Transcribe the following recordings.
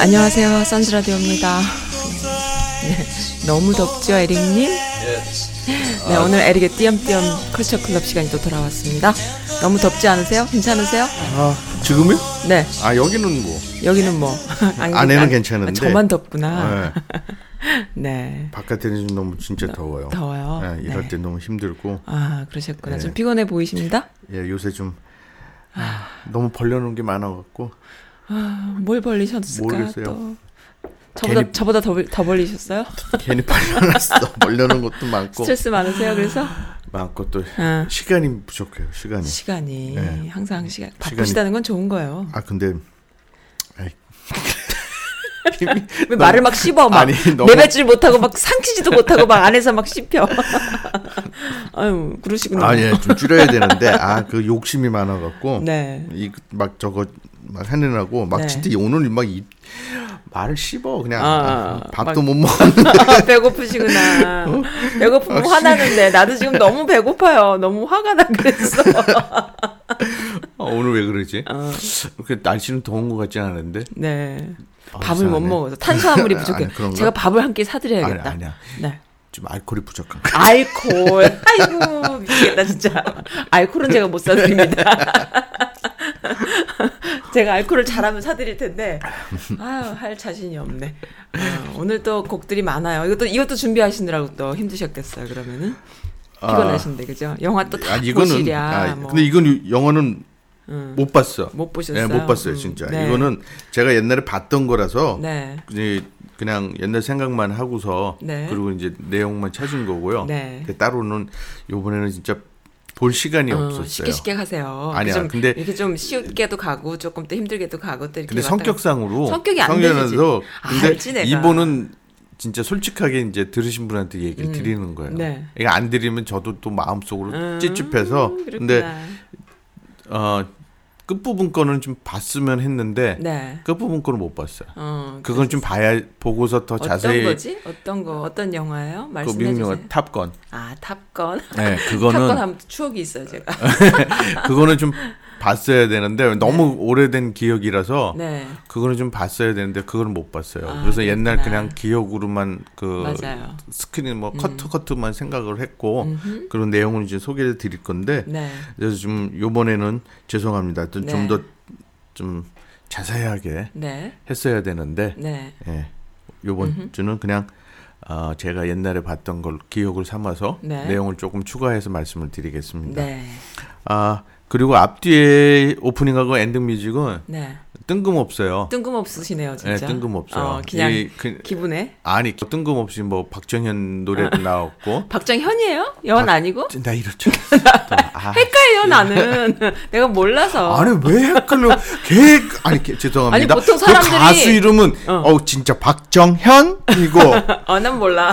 안녕하세요. 선즈라디오입니다. 네, 너무 덥죠, 에릭님? 네, 오늘 에릭의 띄엄띄엄 컬처 클럽 시간이 또 돌아왔습니다. 너무 덥지 않으세요? 괜찮으세요? 아 지금요? 네, 아 여기는 뭐 여기는 뭐. 안- 안에는 아, 괜찮은데. 저만 덥구나. 네, 네. 바깥에는 좀 너무 진짜 더워요. 더워요. 네, 일할 네. 때 너무 힘들고 아, 그러셨구나. 네. 좀 피곤해 보이십니다? 예 요새 좀 아, 너무 벌려놓은 게 많아갖고 아, 뭘 벌리셨을까? 모르겠어요. 또. 저보다, 괜히- 저보다 더, 더 벌리셨어요? 괜히 벌려놨어. 벌려놓은 것도 많고 스트레스 많으세요, 그래서? 많고 또 아. 시간이 부족해요. 시간이. 시간이. 네. 항상 시간. 바쁘시다는 건 좋은 거예요. 아 근데 왜 말을 막 씹어 막 아니, 너무- 내뱉질 못하고 막 삼키지도 못하고 막 안에서 막 씹혀. 아유 그러시구나. 아예 좀 줄여야 되는데 아 그 욕심이 많아갖고 네. 이 막 저거 막 하느라고 막 네. 진짜 오늘 막 이 말을 씹어 그냥 아, 밥도 막- 못 먹었는데 배고프시구나. 어? 배고프면 화나는데 나도 지금 너무 배고파요. 너무 화가 나 그랬어. 아, 오늘 왜 그러지? 어, 그 날씨는 더운 것 같지 않은데 네. 아, 밥을 못 이상하네. 먹어서 탄수화물이 부족해. 아니? 제가 밥을 한 끼 사드려야겠다. 아니, 아니야. 네. 좀 알코올이 부족한 거. 알콜. 아이고 미치겠다 진짜. 알콜은 제가 못 사드립니다. 제가 알콜을 잘하면 사드릴 텐데 아유 할 자신이 없네. 어, 오늘 또 곡들이 많아요. 이것도 이것도 준비하시느라고 또 힘드셨겠어요. 그러면은 피곤하신데 그죠? 영화 또다아 이거는 보시랴. 아, 뭐. 근데 이건 영어는 음. 못 봤어. 못 보셨어요? 네, 못 봤어요, 음, 진짜. 네. 이거는 제가 옛날에 봤던 거라서 네. 이제 그냥 옛날 생각만 하고서 네. 그리고 이제 내용만 찾은 거고요. 네. 그 따로는 요번에는 진짜 볼 시간이 어, 없었어요. 쉽게 쉽게 가세요. 아니야, 좀 근데- 이렇게 좀 쉽게도 가고 조금 또 힘들게도 가고 또 이렇게 근데. 성격상으로 성격이 안 성격에서 되시지. 근데 내가. 이분은 진짜 솔직하게 이제 들으신 분한테 얘기를 음. 드리는 거예요. 네. 이거 안 드리면 저도 또 마음속으로 음, 찝찝해서 근데 그렇구나. 어 끝부분 거는 좀 봤으면 했는데 네. 끝부분 거는 못 봤어요. 어, 그건 좀 봐야 보고서 더 어떤 자세히 거지? 어떤 거? 어떤 영화예요? 그 말씀해 미국 주세요. 영화 탑건. 아, 탑건. 네, 탑건 그거는 하면 추억이 있어요, 제가. 그거는 좀 봤어야 되는데 너무 오래된 기억이라서 네. 그거는 좀 봤어야 되는데 그거는 못 봤어요. 아, 그래서 옛날 그렇구나. 그냥 기억으로만 그 맞아요. 스크린 뭐 커트 커트만 생각을 했고 음흠. 그런 내용을 이제 소개를 드릴 건데 네. 그래서 좀 요번에는 죄송합니다. 좀 네. 더좀 자세하게 네. 했어야 되는데 네. 예. 요번 주는 그냥 어, 제가 옛날에 봤던 걸 기억을 삼아서 네. 내용을 조금 추가해서 말씀을 드리겠습니다. 네. 아 그리고 앞뒤에 오프닝하고 엔딩 뮤직은 네. 뜬금없어요. 뜬금없으시네요, 진짜. 네, 뜬금없어요. 어, 그냥 이 그- 기분에. 아니 뜬금없이 뭐 박정현 노래도 나왔고 박정현이에요? 연 박- 아니고? 나 이렇죠. 아, 헷갈려, 나는. 내가 몰라서. 아니 왜 헷갈려? 걔 아니 걔, 죄송합니다. 아니, 보통 그 사람들이- 가수 이름은 어. 어, 진짜 박정현이고 어, 난 몰라.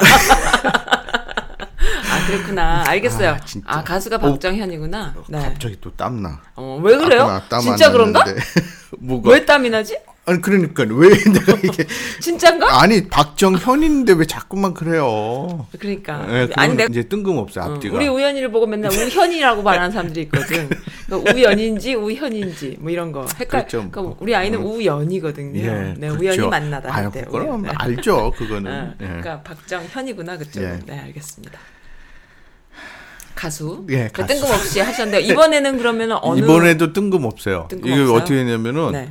아, 그렇구나. 알겠어요. 아, 아, 진짜. 가수가 박정현이구나. 네. 갑자기 또 땀나. 어, 왜 그래요? 진짜 그런가? 뭐가? 왜 땀이 나지? 아니 그러니까 왜 내가 이게 진짠가? 아니 박정현인데 왜 자꾸만 그래요? 그러니까. 네, 아니, 내가 이제 뜬금없어 어, 앞뒤가. 우리 우연이를 보고 맨날 우현이라고 말하는 사람들이 있거든. 그러니까 우연인지 우현인지 뭐 이런 거 헷갈. 그렇죠. 그러니까 우리 아이는 우연이거든요. 예, 네, 그렇죠. 우연히 만나다 할 때. 그럼 우연. 네. 알죠 그거는. 어, 예. 그러니까 박정현이구나 그쪽. 예. 네, 알겠습니다. 가수. 예, 그 가수. 뜬금없이 하셨는데 이번에는 그러면 어느 이번에도 뜬금없어요. 이게 뜬금없어요? 어떻게 했냐면은 네.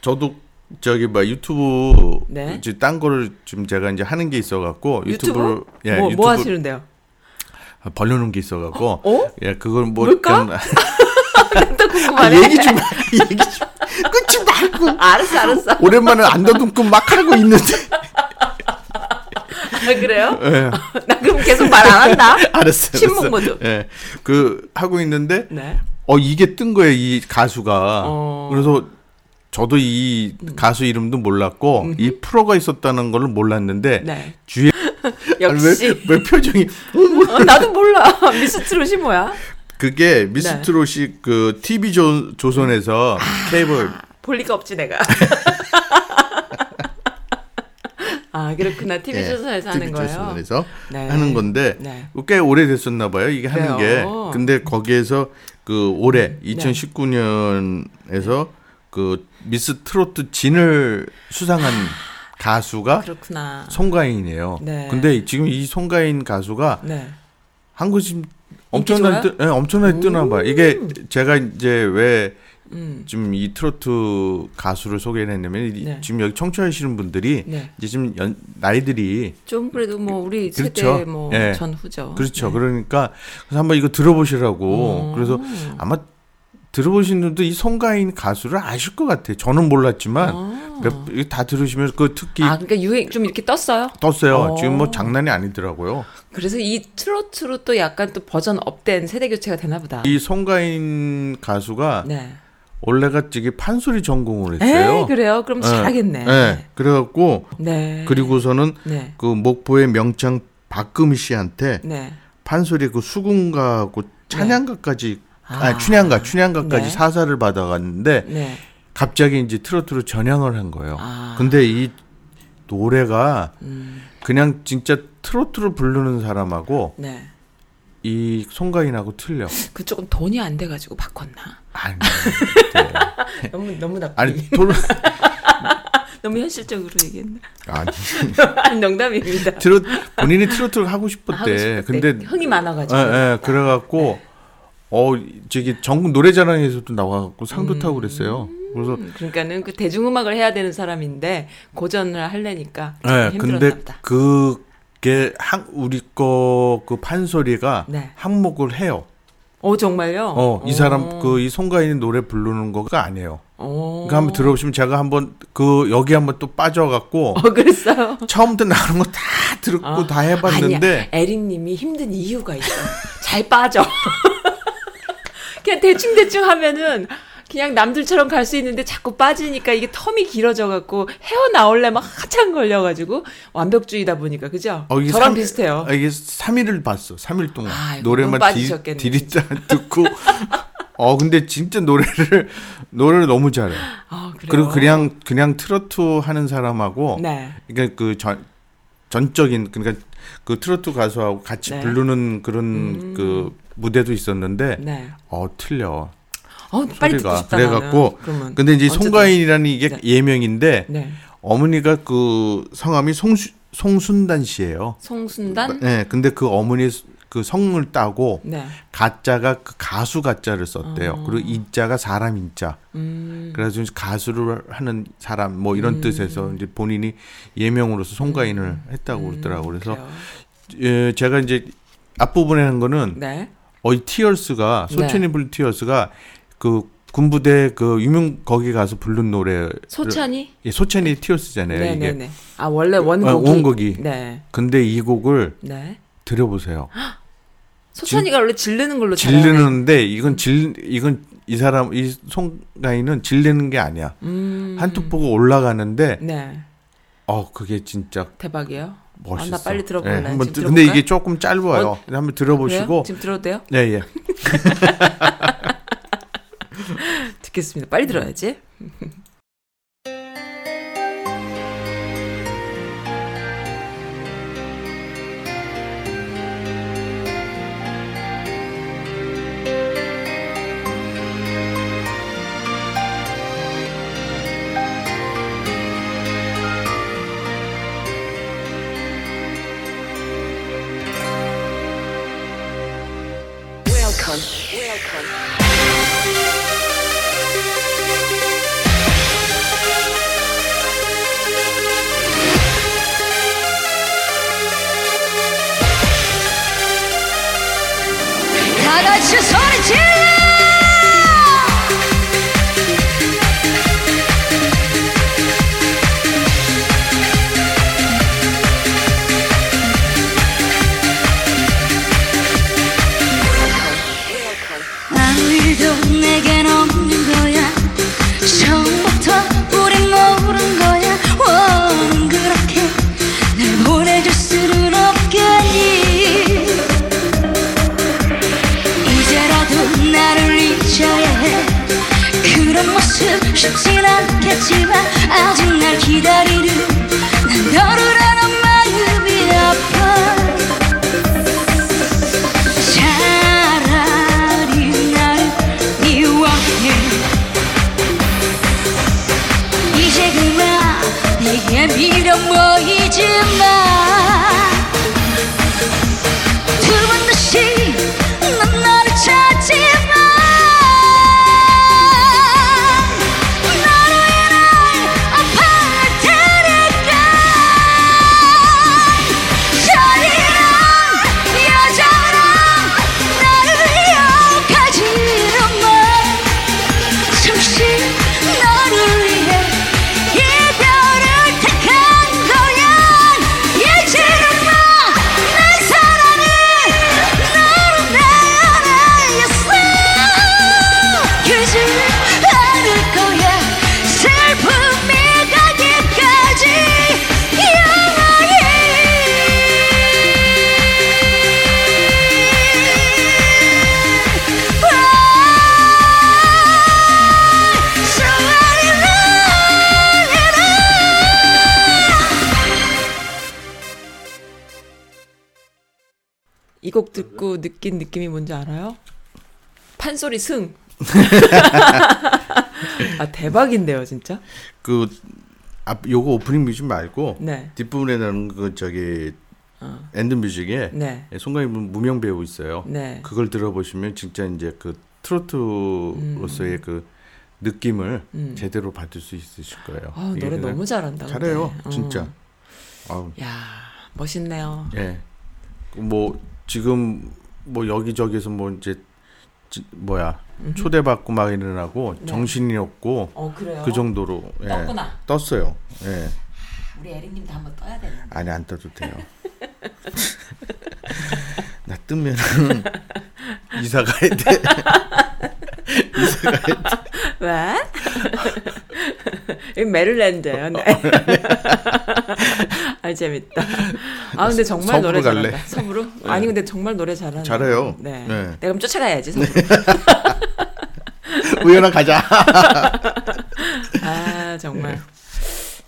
저도 저기 뭐 유튜브 네. 이제 딴 거를 좀 제가 이제 하는 게 있어 갖고 유튜브? 예, 뭐, 유튜브 뭐 하시는데요? 벌려놓은 게 있어 갖고 어? 예 그걸 뭐 뭘까? 또 아, 궁금하네. 얘기 좀 얘기 좀 끊지 말고 알았어, 알았어. 오랜만에 안 더듬고 막 하고 있는데 아, 그래요? 예. 나 그럼 계속 말 안 한다. 알았어요. 침묵. 모드. 예. 그 하고 있는데 네. 어 이게 뜬 거예요 이 가수가. 어. 그래서 저도 이 가수 이름도 몰랐고 이 프로가 있었다는 걸 몰랐는데 네. 주위에 역시. 왜, 왜 표정이 어, 나도 몰라. 미스트롯이 뭐야? 그게 네. 미스트롯이 그 TV 조, 조선에서 아. 케이블 볼 리가 없지 내가. 아 그렇구나. TV 예, 조선에서 하는 TV 거예요. 조선에서 네. 하는 건데 네. 꽤 오래됐었나 봐요. 이게 하는 그래요? 게. 근데 거기에서 그 올해 네. 2019년에서 그 미스 트로트 진을 수상한 가수가 그렇구나. 송가인이에요. 네. 근데 지금 이 송가인 가수가 네. 한국 지금 인기 엄청나게? 뜨, 예, 엄청나게 뜨나 봐요. 이게 제가 이제 왜 음. 지금 이 트로트 가수를 소개를 했냐면 이- 네. 지금 여기 청취하시는 분들이 네. 이제 지금 연, 나이들이 좀 그래도 뭐 우리 세대 그렇죠. 뭐 예. 전후죠. 그렇죠. 네. 그러니까 그래서 한번 이거 들어보시라고. 음. 그래서 아마 들어보신 분도 이 송가인 가수를 아실 것 같아요. 저는 몰랐지만 아. 몇, 다 들으시면 그 특히 아 그러니까 유행 좀 이렇게 떴어요. 떴어요. 어. 지금 뭐 장난이 아니더라고요. 그래서 이 트로트로 또 약간 또 version up된 세대 교체가 되나 보다. 이 송가인 가수가 네. 원래가 저기 판소리 전공을 했어요. 에이, 그래요? 그럼 예. 잘하겠네. 네. 그래갖고 네. 그리고서는 네. 그 목포의 명창 박금희 씨한테 네. 판소리 그 수궁가하고 찬양가까지 아. 아, 니 춘향가 춘향가까지 네. 사사를 받아갔는데 네. 갑자기 이제 트로트로 전향을 한 거예요. 아. 근데 이 노래가 음. 그냥 진짜 트로트를 부르는 사람하고 네. 이 송가인하고 틀려. 그 조금 돈이 안 돼가지고 바꿨나? 아니, 너무 너무 나쁘. 아니, 돌, 너무 현실적으로 얘기했나? 아니, 농담입니다. 트로 본인이 트로트를 하고 하고 싶었대. 때 근데 흥이 많아가지고. 예, 예, 그래갖고 어 저기 전국 노래자랑에서도 나와갖고 상도 음. 타고 그랬어요. 그래서 그러니까는 그 대중음악을 해야 되는 사람인데 고전을 하려니까 좀 예, 근데 보다. 그게 한 우리 거 그 판소리가 네. 항목을 해요. 어 정말요? 어, 이 어. 사람 그 이 송가인이 노래 부르는 거가 아니에요. 어. 그러니까 한번 들어보시면 제가 한번 그 여기 한번 또 빠져갖고 어 그랬어요. 처음부터 나오는 거다 듣고 어. 다 해봤는데. 에릭님이 힘든 이유가 있어. 잘 빠져. 그냥 대충 대충 하면은 그냥 남들처럼 갈 수 있는데 자꾸 빠지니까 이게 텀이 길어져 갖고 헤어 나올려면 한참 걸려 가지고 완벽주의다 보니까 그죠? 어, 이게 저랑 삼- 비슷해요. 아, 이게 3일을 봤어. 3일 동안 너무 노래만 빠지셨겠네, 디리짜 듣고 어 근데 진짜 노래를 노래를 너무 잘해. 아? 그리고 그냥 그냥 트로트 하는 사람하고 네. 그러니까 그 전 전적인 그러니까 그 트로트 가수하고 같이 네. 부르는 그런 음. 그 무대도 있었는데 네. 어 틀려. 어, 빨리 듣고. 싶다. 그래갖고 나는. 근데 이제. 송가인이라는 이게 네. 예명인데 네. 어머니가 그 성함이 송수, 송순단 씨예요. 송순단? 네, 근데 그 어머니 그 성을 따고 네. 가짜가 그 가수 가짜를 썼대요. 어. 그리고 인자가 사람 인자. 음. 그래서 가수를 하는 사람 뭐 이런 음. 뜻에서 이제 본인이 예명으로서 송가인을 했다고 그러더라고. 그래서. 예, 제가 이제 앞부분에 한 거는 네. 어이 티얼스가 네. 소천이 불 티얼스가 그 군부대 그 유명 거기 가서 부른 노래 소찬이? 예, 소천이 티얼스잖아요. 네, 이게. 네, 네. 아, 원래 원곡이. 어, 원곡이. 네. 근데 이 곡을 네. 들어보세요. 소찬이가 원래 질르는 걸로. 질르는데 이건 질 이건 이 사람 이 송가인은 질르는 게 아니야. 음. 한뚝 보고 올라가는데 네. 어 그게 진짜 대박이에요. 멋있어. 아, 나 빨리 들어볼래. 예, 한번 근데? 이게 조금 짧아요. 어? 한번? 들어보시고 지금 들어도 돼요? 네, 예. 듣겠습니다. 빨리 들어야지. 듣고 느낀 느낌이 뭔지 알아요? 판소리 승. 아 대박인데요, 진짜. 그 앞 요거 opening music 말고 네. 뒷부분에 나오는 그 저기 어. end music에 네. 송가인 무명 배우 있어요. 네. 그걸 들어보시면 진짜 이제 그 트로트로서의 그 느낌을 음. 제대로 받을 수 있으실 거예요. 아, 노래 너무 잘한다. 근데. 잘해요, 어. 진짜. 아우, 야, 멋있네요. 예. 뭐 지금 뭐 여기저기서 뭐 이제 지- 뭐야 초대받고 막 이러나고 네. 정신이 없고 어. 그 정도로 예. 떴구나. 떴어요. 예. 우리 에릭님도 한번 떠야 되는데. 아니 안 떠도 돼요. 나 뜨면은 이사 가야 돼. 왜? 여기 메릴랜드예요. 네. 아 재밌다. 아 근데 정말 노래 갈래? 잘한다. 서부로? 아니 근데 정말 노래 잘하네. 잘해요. 네. 네. 내가 그럼 쫓아가야지 서부로. 우연아 가자. 아 정말.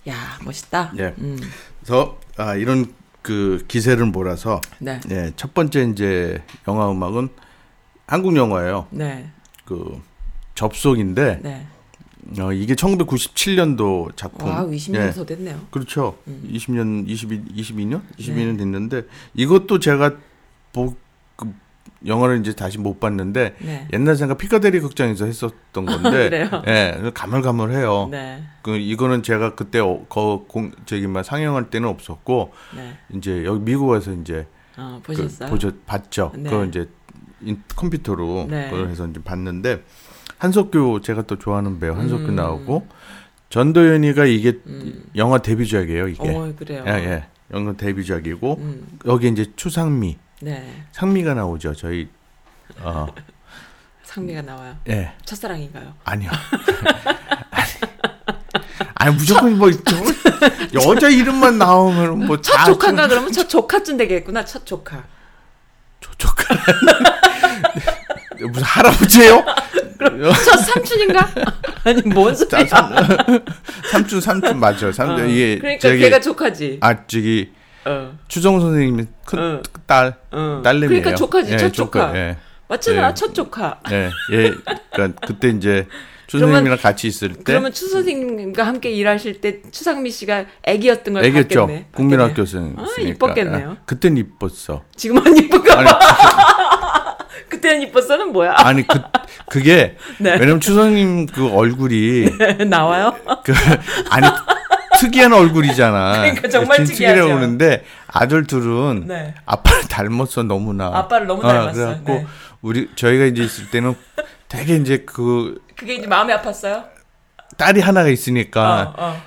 야 멋있다. 예. 음. 그래서 아, 이런 그 기세를 몰아서 네. 예, 첫 번째 이제 영화 음악은 한국 영화예요. 네. 그 접속인데 네. 어, 이게 1997년도 작품. 와 20년 예. 더 됐네요. 그렇죠. 음. 20년, 22, 22년, 22년 네. 됐는데 이것도 제가 보, 그 영화를 이제 다시 못 봤는데 네. 옛날 생각 피카데리 극장에서 했었던 건데, 그래요? 예, 가물가물해요. 네. 그 이거는 제가 그때 어, 거, 공, 저기 막 상영할 때는 없었고 네. 이제 여기 미국 와서 이제 어, 그 보셨어요? 보죠, 봤죠. 네. 그걸 이제 인, 컴퓨터로 네. 그걸 해서 이제 봤는데 한석규 제가 또 좋아하는 배우 한석규 음. 나오고 전도연이가 이게 음. 영화 데뷔작이에요. 이게 어 그래요. 예, 예. 영화 데뷔작이고 음. 여기 이제 추상미, 네. 상미가 나오죠. 저희 어, 상미가 나와요. 예. 첫사랑인가요? 아니요. 아니, 무조건 뭐 저- 여자 이름만 나오면 뭐첫다 조카인가 그러면 첫 조카쯤 되겠구나. 첫 조카. 조카 무슨 할아버지예요? 첫 삼촌인가? 아니 뭔 자, 소리야? 삼, 삼촌 삼촌 맞죠. 삼촌 어, 이게 그러니까 저기 걔가 조카지. 아 저기 어. 추정 선생님의 큰 어. 딸 어. 딸내미예요. 그러니까 조카지. 예, 첫 조카. 예. 맞잖아. 예. 첫 조카. 예, 예. 그러니까 그때 이제 추 선생님이랑 같이 있을 때 그러면 추 선생님과 함께 일하실 때 추상미 씨가 애기였던 걸 애겼죠. 봤겠네. 국민학교 봤겠네. 생. 아, 이뻤겠네요. 그땐 이뻤어. 지금 안 이쁜가 봐. 그때는 이뻤어는 뭐야? 아니 그 그게 네. 왜냐면 추 선생님 그 얼굴이 나와요? 그 아니 특이한 얼굴이잖아. 그러니까 정말 특이하죠. 특이하는데 아들 둘은 네. 아빠를 닮았어 너무나. 아빠를 너무 어, 닮았어. 그래갖고 네. 우리 저희가 이제 있을 때는 되게 이제 그 그게 이제 마음이 아팠어요? 딸이 하나가 있으니까 어, 어.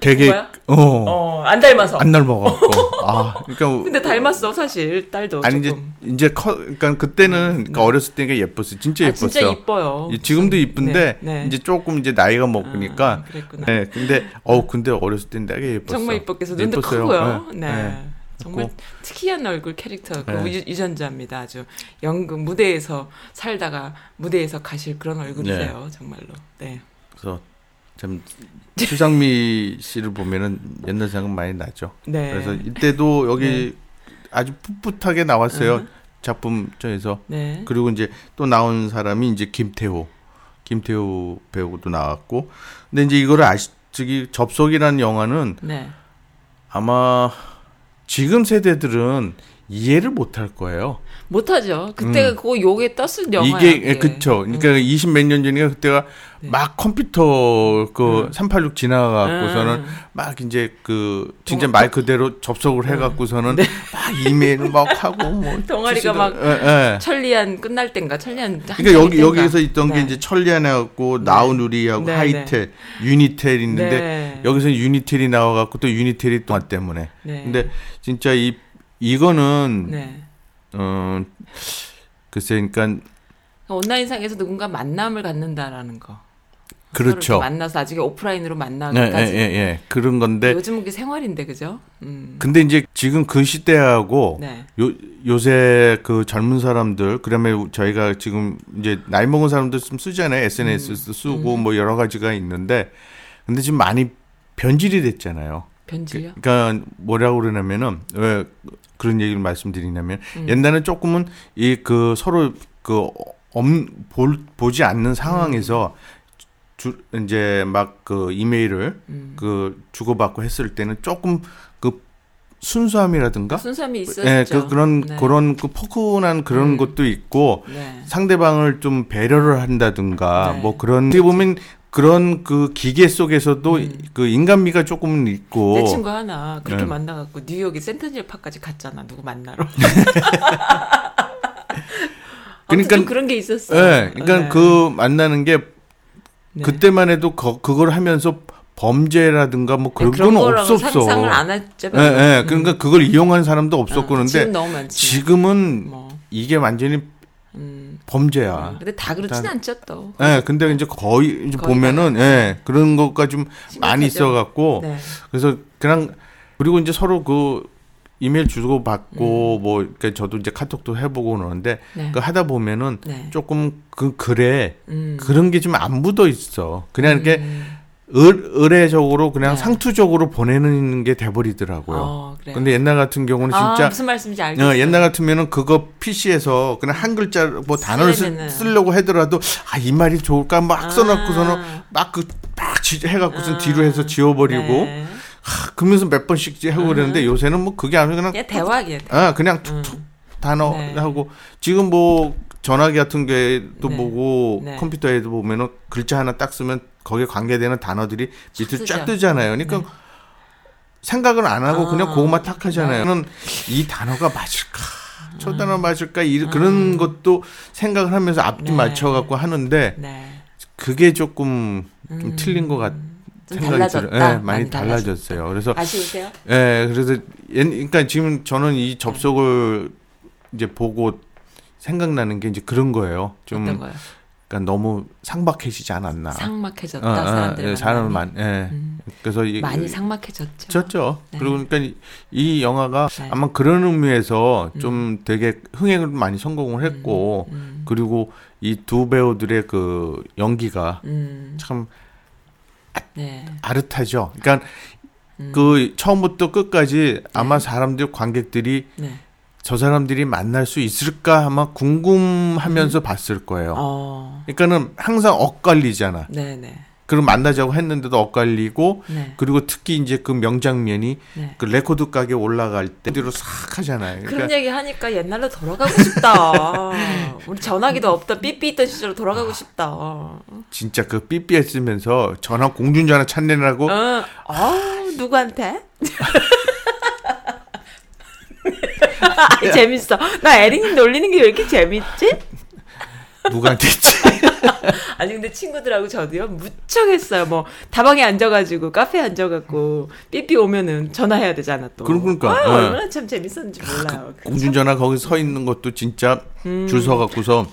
되게? 어. 어, 안 닮아서. 안 닮아갖고 아 그러니까 근데 닮았어, 사실. 딸도. 아니 이제 조금. 이제 커 그러니까 그때는 그러니까 어렸을 때가 예뻤어 진짜 아, 예뻤어요. 진짜 이뻐요. 이- 지금도 이쁜데 네, 네. 이제 조금 이제 나이가 먹으니까 아, 그랬구나. 네 근데 어 근데 어렸을 땐 되게 예뻤어. 정말 이뻤겠어. 눈도 예뻤어요. 크고요. 네. 네. 정말 특이한 얼굴 캐릭터고 네. 유- 유전자입니다. 아주 연극 무대에서 살다가 무대에서 가실 그런 얼굴이세요. 정말로. 네. 그래서 참 추상미 씨를 보면은 옛날 생각 많이 나죠. 네. 그래서 이때도 여기 아주 풋풋하게 나왔어요 음. 작품 저에서 네. 그리고 이제 또 나온 사람이 이제 김태호 김태호 배우도 나왔고 근데 이제 이거를 아시 저기 접속이라는 영화는 네. 아마 지금 세대들은 이해를 못 할 거예요. 못하죠. 그때 음. 그거 욕에 떴을 영화야. 이게 그게. 그쵸. 그러니까 음. 20몇년 전이가 그때가 네. 막 컴퓨터 그 음. 386 지나가고서는 음. 막 이제 그 진짜 동- 말 그대로 접속을 해갖고서는 막 이메일 막 하고 뭐 네. 동아리가 PC도 막 예, 예. 천리안 끝날 땐가 천리안 그러니까 여기 여기에서 있던 게 네. 이제 천리안하고 나우누리하고 네, 하이텔, 유니텔 있는데 네. 여기서 유니텔이 나와갖고 또 유니텔이 또 때문에. 네. 근데 진짜 이 이거는 네. 어 글쎄, 그러니까 온라인상에서 누군가 만남을 갖는다라는 거. 그렇죠. 만나서 나중에 오프라인으로 예, 만나기까지. 예, 예, 예. 그런 건데 요즘은 그게 생활인데 그죠? 음. 근데 이제 지금 그 시대하고 네. 요 요새 그 젊은 사람들 그다음에 저희가 지금 이제 나이 먹은 사람들 좀 쓰잖아요 SNS 음. 쓰고 뭐 여러 가지가 있는데 근데 지금 많이 변질이 됐잖아요. 변질요? 그러니까 뭐라고 그러냐면은 왜 그런 얘기를 말씀드리냐면 음. 옛날에 조금은 이 그 서로 그 엄, 볼, 보지 않는 상황에서 주, 이제 막 그 이메일을 음. 그 주고받고 했을 때는 조금 그 순수함이라든가 순수함이 있었죠. 예, 그 그런 네. 그런 그 포근한 그런 음. 것도 있고 네. 상대방을 좀 배려를 한다든가 네. 뭐 그런 어떻게 보면 그런 그 기계 속에서도 음. 그 인간미가 조금은 있고 내 친구 하나 그렇게 네. 만나갖고 뉴욕에 센트럴 파까지 갔잖아. 누구 만나러. 그러니까- 좀 그런 게 있었어. 예, 그러니까 네. 그 만나는 게 네. 그때만 해도 거, 그걸 하면서 범죄라든가 뭐 그런 그런 건 없었어. 상상을 안 했죠. 예, 예. 그러니까 그걸 이용하는 사람도 없었고 어, 그런데 지금. 지금 은 뭐. 이게 완전히 음. 범죄야. 근데 다 그렇진 난- 않죠 또. 예, 근데 이제 거의 이제 거의 보면은 예, 그런 것가 좀 많이 심각하죠. 있어갖고 네. 그래서 그냥 그리고 이제 서로 그 이메일 주고 받고 뭐 그러니까 저도 이제 카톡도 해보고 그러는데 음. 네. 그 하다 보면은 네. 조금 그 글에 음. 그런 게 좀 안 묻어 있어. 그냥 이렇게 음. 의, 의례적으로 그냥 네. 상투적으로 보내는 게 돼버리더라고요. 어, 그래요. 근데 옛날 같은 경우는 아, 진짜 무슨 말씀인지 알겠어요. 어, 옛날 같으면은 그거 PC에서 그냥 한 글자 뭐 단어를 쓰. 쓰려고 하더라도 아 이 말이 좋을까 막 아. 써놓고서는 막 그막 해갖고선 아. 뒤로 해서 지워버리고 네. 하, 그러면서 몇 번씩 하고 그랬는데 요새는 뭐 그게 아니고 그냥 대화기에. 아 그냥 툭툭 단어 네. 하고 지금 뭐 전화기 같은 게도 네. 보고 네. 컴퓨터에도 보면은 글자 하나 딱 쓰면 거기에 관계되는 단어들이 쓰죠. 쫙 뜨잖아요. 그러니까 네. 생각을 안 하고 아. 그냥 그것만 탁 하잖아요. 저는 이 단어가 맞을까? 저 단어 맞을까? 이, 그런 것도 생각을 하면서 앞뒤 네. 맞춰갖고 하는데 네. 그게 조금 좀 음. 틀린 것 같. 좀 생각이 달라졌다. 들어요. 예, 많이, 많이 달라졌어요. 그래서 아시세요? 예, 그래서 옛, 그러니까 지금 저는 이 접속을 이제 보고 생각나는 게 이제 그런 거예요. 좀 어떤 거요? 그러니까 너무 상박해지지 않았나. 상막해졌다 어, 어, 사람들의 예, 사람을 만남이. 많, 예. 음. 그래서 이, 많이 상막해졌죠. 졌죠. 네. 그리고 그러니까 이- 이 영화가 네. 아마 그런 의미에서 좀 되게 흥행을 많이 성공을 했고 음. 그리고 이 두 배우들의 그 연기가 음. 참 네. 아릇하죠. 그러니까 음. 그 처음부터 끝까지 아마 사람들 관객들이 네. 저 사람들이 만날 수 있을까 아마 궁금하면서 봤을 거예요. 음. 어. 그러니까는 항상 엇갈리잖아. 네, 네. 그럼 만나자고 했는데도 엇갈리고 네. 그리고 특히 이제 그 명장면이 네. 그 레코드 가게 올라갈 때 뒤로 싹 하잖아요. 그런 그러니까 얘기 하니까 옛날로 돌아가고 싶다. 우리 전화기도 없다 삐삐 있던 시절로 돌아가고 싶다. 어. 진짜 그 삐삐 쓰면서 전화 공중전화 찾느라고 어, 누구한테? 아이, 재밌어. 나 에릭님 놀리는 게 왜 이렇게 재밌지? 누구한테 했지? 아니 근데 친구들하고 저도요 무척 했어요. 뭐 다방에 앉아가지고 카페에 앉아갖고 삐삐 오면은 전화해야 되잖아 또. 그러니까, 아, 예. 얼마나 참 재밌었는지 몰라요. 그쵸? 공중전화 거기 서 있는 것도 진짜 줄 서갖고서 음.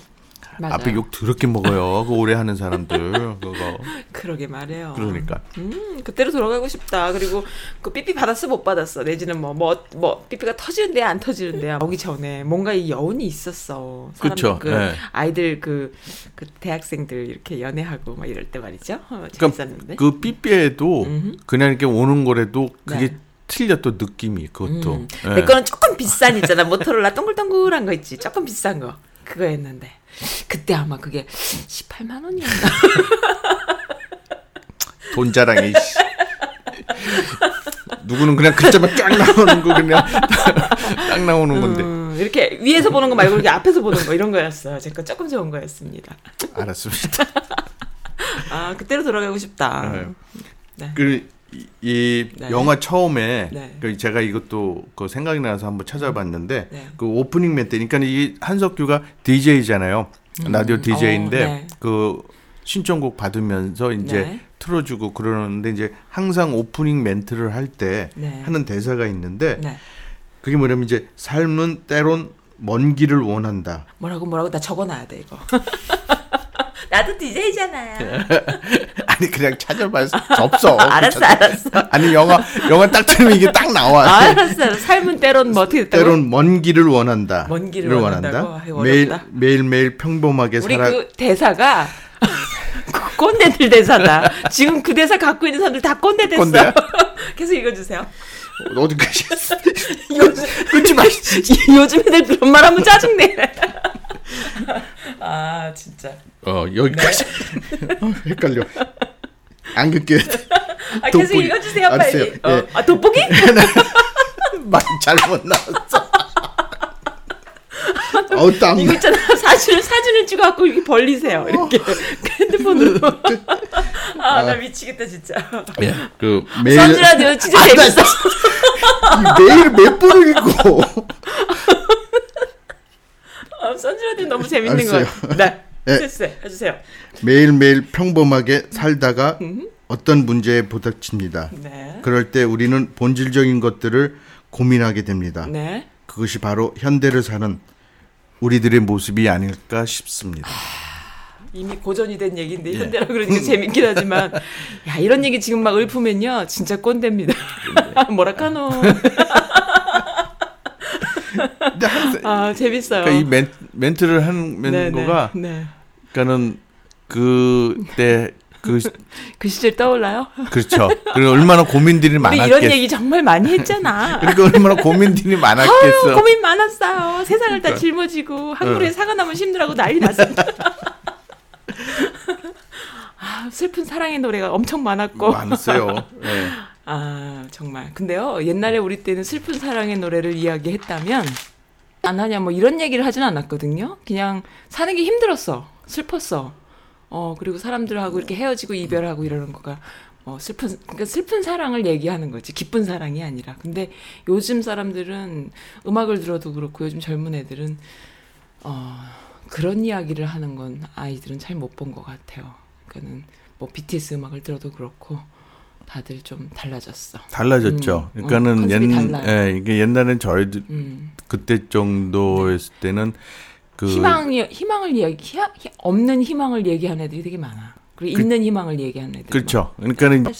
맞아요. 앞에 욕 더럽게 먹어요. 그 오래 하는 사람들 그거. 그러게 말해요. 그러니까 음, 그때로 돌아가고 싶다. 그리고 그 삐삐 받았어 못 받았어. 내지는 뭐 뭐뭐 삐삐가 터지는데 안 터지는데 오기 전에 뭔가 이 여운이 있었어. 그쵸, 그 예. 아이들 그, 그 대학생들 이렇게 연애하고 막 이럴 때 말이죠. 어, 그러니까 재밌었는데. 그 삐삐에도 음흠. 그냥 이렇게 오는 거라도 그게 네. 틀려 또 느낌이 그것도. 음. 예. 내 거는 조금 비싼 있잖아. 모토로라 동글동글한 거 있지. 조금 비싼 거. 그거였는데. 그때 아마 그게 18만 원이었나? 돈 자랑이. 씨. 누구는 그냥 글자만 쫙 나오는 거 그냥 딱 나오는 건데. 음, 이렇게 위에서 보는 거 말고 이렇게 앞에서 보는 거 이런 거였어요. 제거 조금 좋은 거였습니다. 알았습니다. 아, 그때로 돌아가고 싶다. 네. 네. 그, 이, 이 네. 영화 처음에 네. 그 제가 이것도 그 생각이 나서 한번 찾아봤는데 네. 그 오프닝 멘트 그러니까 이 한석규가 DJ잖아요. 라디오 DJ인데 어, 네. 그 신청곡 받으면서 이제 네. 틀어주고 그러는데 이제 항상 오프닝 멘트를 할때 네. 하는 대사가 있는데 네. 그게 뭐냐면 이제 삶은 때론 먼 길을 원한다. 뭐라고 뭐라고 나 적어놔야 돼 이거. 나도 DJ잖아요. 아니 그냥 찾아봐서 없어. 알았어, 알았어. 아니 영화 영화 딱 들으면 이게 딱 나와. 아, 알았어. 삶은 때론 뭐 어떻게 됐다고? 때론 먼 길을 원한다. 먼 길을? 아이고, 매일. 매일 매일 평범하게 우리 살아. 그 대사가 그 꼰대들 대사다. 지금 그 대사 갖고 있는 사람들 다 꼰대 됐어. 꼰대야? 계속 읽어주세요. 어디까지? 요즘, 끊지 마. 요즘 애들 그런 말 하면 짜증내. 아, 진짜. 어 여기까지. 어, 헷갈려. 껴야 돼. 아, 계속 돋보기. 읽어주세요, 알았어요. 빨리. 어. 예. 아, 돋보기? 말 잘못 나왔어. 어우 땀. 이거 있잖아. 사진을, 사진을 찍어갖고 이렇게 벌리세요. 이렇게. 핸드폰으로. 아, 나 미치겠다, 진짜. 예. 그 매일 선주라디오 진짜 아, 나 재밌어. 매일 몇 번을 읽고. 아, 선주라디오 너무 재밌는 알았어요. 거예요. 네. 예. 해주세요. 해주세요. 매일매일 평범하게 살다가 어떤 문제에 부닥칩니다. 네. 그럴 때 우리는 본질적인 것들을 고민하게 됩니다. 네. 그것이 바로 현대를 사는 우리들의 모습이 아닐까 싶습니다. 이미 고전이 된 얘기인데 예. 현대라 그러니까 재밌긴 하지만 야 이런 얘기 지금 막 읊으면요 진짜 꼰대입니다. 뭐라카노. 근데 항상 아 재밌어요. 그러니까 이 멘, 멘트를 한 네, 거가 네, 네. 그러니까는 그때 그 그 시절 떠올라요? 그렇죠. 그리고 얼마나 고민들이 우리 많았겠. 이런 얘기 정말 많이 했잖아. 그러니까 얼마나 고민들이 아유 많았겠어. 고민 많았어요. 세상을 다 짊어지고 한국에 어. 사과 나면 힘들하고 난리 났습니다. 아, 슬픈 사랑의 노래가 엄청 많았고. 많았어요. 예. 아 정말. 근데요 옛날에 우리 때는 슬픈 사랑의 노래를 이야기했다면 안 하냐 뭐 이런 얘기를 하진 않았거든요. 그냥 사는 게 힘들었어. 슬펐어. 어 그리고 사람들하고 이렇게 헤어지고 이별하고 이러는 거가 어 슬픈 그러니까 슬픈 사랑을 얘기하는 거지. 기쁜 사랑이 아니라. 근데 요즘 사람들은 음악을 들어도 그렇고 요즘 젊은 애들은 어 그런 이야기를 하는 건 아이들은 잘 못 본 것 같아요. 그러니까는 뭐 BTS 음악을 들어도 그렇고 다들 좀 달라졌어. 달라졌죠. 음, 그러니까는 어, 옛. 예, 이게 옛날엔 저희들 음. 그때 정도였을 때는 그 희망이 희망을 희- 없는 희망을 얘기하는 애들이 되게 많아. 그리고 있는 희망을 얘기하는 애들. 그렇죠. 그러니까는 할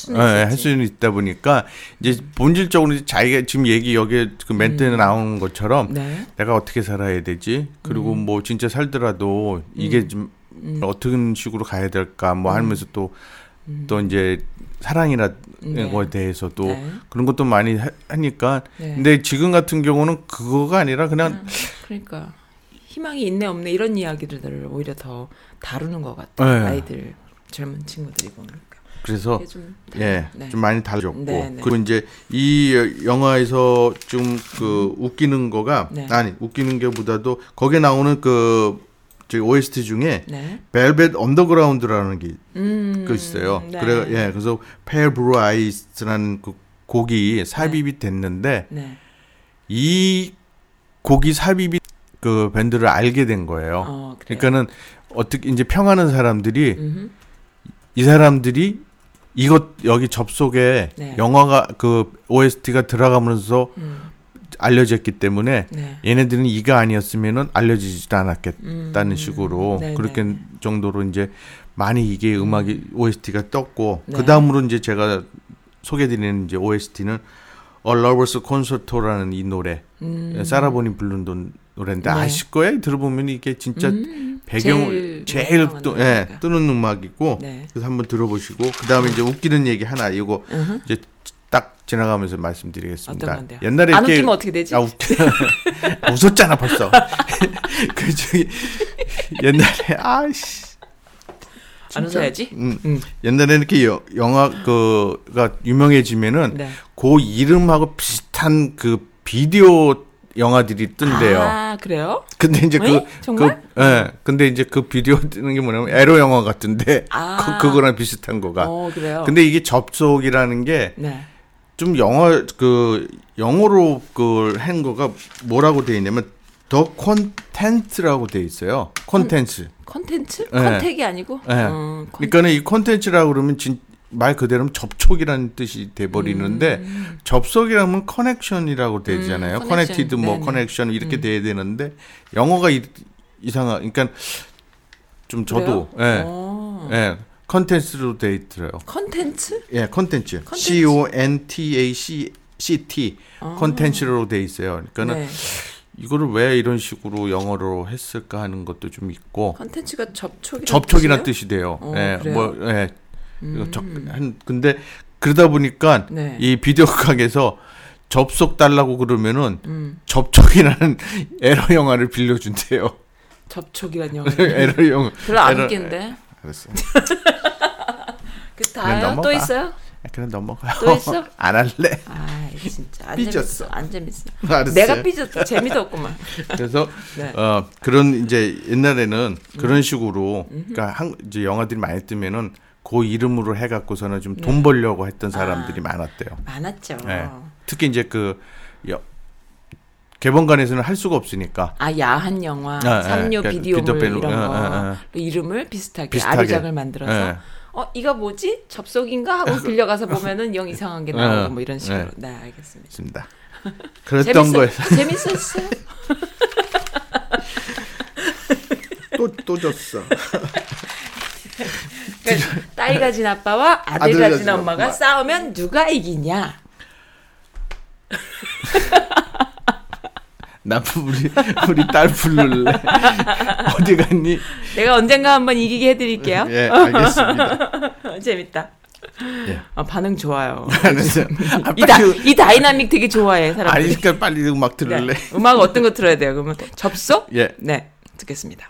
수는 예, 있다 보니까 이제 본질적으로 이제 자기가 지금 얘기 여기에 그 멘트에 나오는 것처럼 네. 내가 어떻게 살아야 되지? 그리고 음. 뭐 진짜 살더라도 이게 좀 어떤 식으로 가야 될까 뭐 하면서 또또 이제 사랑이라는 음. 네. 거에 대해서도 네. 그런 것도 많이 하, 하니까 네. 근데 지금 같은 경우는 그거가 아니라 그냥 그러니까 희망이 있네 없네 이런 이야기들을 오히려 더 다루는 것 같아. 네. 아이들 젊은 친구들이 보니까. 그래서 좀 예, 네. 좀 많이 달라졌고 네, 네. 그리고 이제 이 영화에서 좀그 웃기는 거가 네. 아니 웃기는 게보다도 거기에 나오는 그 저기 OST 중에 네. Velvet Underground라는 게 음. 그 있어요. 네. 그래 예, 그래서 Pale Blue Eyes라는 그 곡이 삽입이 됐는데 네. 이 곡이 삽입이 그 밴드를 알게 된 거예요. 어? 그러니까는 어떻게 이제 평하는 사람들이 이 사람들이 이것 여기 접속에 네. 영화가 그 OST가 들어가면서 음. 알려졌기 때문에 네. 얘네들은 이거 아니었으면은 알려지지도 않았겠다는 음. 식으로 네네. 그렇게 정도로 이제 많이 이게 음악이 OST가 떴고 네. 그 다음으로 이제 제가 소개드리는 이제 OST는 A Lover's Concerto라는 이 노래 음. 사라보니 부른 돈- 노래인데 네. 아실 거예요 들어보면 이게 진짜 음. 배경을 제일 제일, 또. 예, 뜨는 음악이고 네. 그래서 한번 들어보시고 그 다음에 이제 웃기는 얘기 하나 이거 으흠. 이제 딱 지나가면서 말씀드리겠습니다. 옛날에 안 이렇게 웃기면 어떻게 되지? 아, 웃... 웃었잖아 벌써. 그 저기 옛날에 아씨. 안 웃어야지. 음, 음. 옛날에 이렇게 여- 영화 그가 유명해지면은 네. 그 이름하고 비슷한 그 비디오 영화들이 뜬대요. 아 그래요? 근데 이제 왜? 그, 정말? 그, 예. 근데 이제 그 비디오 뜨는 게 뭐냐면 에로 영화 같은데, 아. 그, 그거랑 비슷한 거가. 어 그래요. 근데 이게 접속이라는 게 네. 좀 영어 그 영어로 그한 거가 뭐라고 돼 있냐면 더 콘텐츠라고 돼 있어요. 콘텐츠. 컨텐츠? 네. 컨택이 아니고. 예. 어, 콘- 그러니까는 이 콘텐츠라고 그러면 진, 말 그대로 접촉이라는 뜻이 돼 버리는데 접속이라면 connection이라고 되잖아요. 음, connected. 뭐 네네. connection 이렇게 돼야 되는데 영어가 이, 이상하. 그러니까 좀 저도? 예. 어. 예. contact로 돼 있더라요. contact? 예. contact. C O N T A C C T contact로 돼 있어요. 그러니까는 네. 이거를 왜 이런 식으로 영어로 했을까 하는 것도 좀 있고 contact가 접촉이 접촉이란 뜻이 돼요. 어, 예, 그래요? 뭐 예. 이거 적, 한 근데 그러다 보니까 네. 이 비디오 가게에서 접속 달라고 그러면은 음. 접촉이라는 에로 영화를 빌려준대요. 접촉이란 영화. 에로 영화. 별로 안 웃긴데. 알았어. 그 그냥 다요? 또 넘어가. 있어요? 그냥 넘어가요. 또 있어? 안 할래. 아 진짜 안 삐졌어. 재밌어. 안 재밌어. 알았어요. 내가 삐졌어. 재미도 없구만. 그래서 네. 어 그런 이제 옛날에는 그런 식으로 그러니까 한 이제 영화들이 많이 뜨면은 그 이름으로 해갖고서는 좀돈 벌려고 했던 사람들이 많았대요. 많았죠. 예. 특히 이제 그 여, 개봉관에서는 할 수가 없으니까 아 야한 영화, 아, 아, 삼류 그러니까 비디오물 비디오 이런 아, 거 아, 아. 이름을 비슷하게, 비슷하게. 아리작을 만들어서 예. 어 이거 뭐지 접속인가 하고 빌려가서 보면은 영 이상한 게 나오고 뭐 이런 식으로 예. 네 알겠습니다. 그랬던 거에 재밌었어요. 또또 줬어. 그러니까 딸 가진 아빠와 아들, 아들 가진 가진 엄마가 엄마. 싸우면 누가 이기냐? 나 우리 우리 딸 부를래. 어디 갔니? 내가 언젠가 한번 이기게 해드릴게요. 예, 알겠습니다. 재밌다. 예. 아, 반응 좋아요. 아, 이, 다, 빨리 이 다이나믹 되게 좋아해 사람들이. 아니니까 빨리 음악 들을래. 네. 음악 어떤 거 들어야 돼요? 그러면 접속? 예. 네, 듣겠습니다.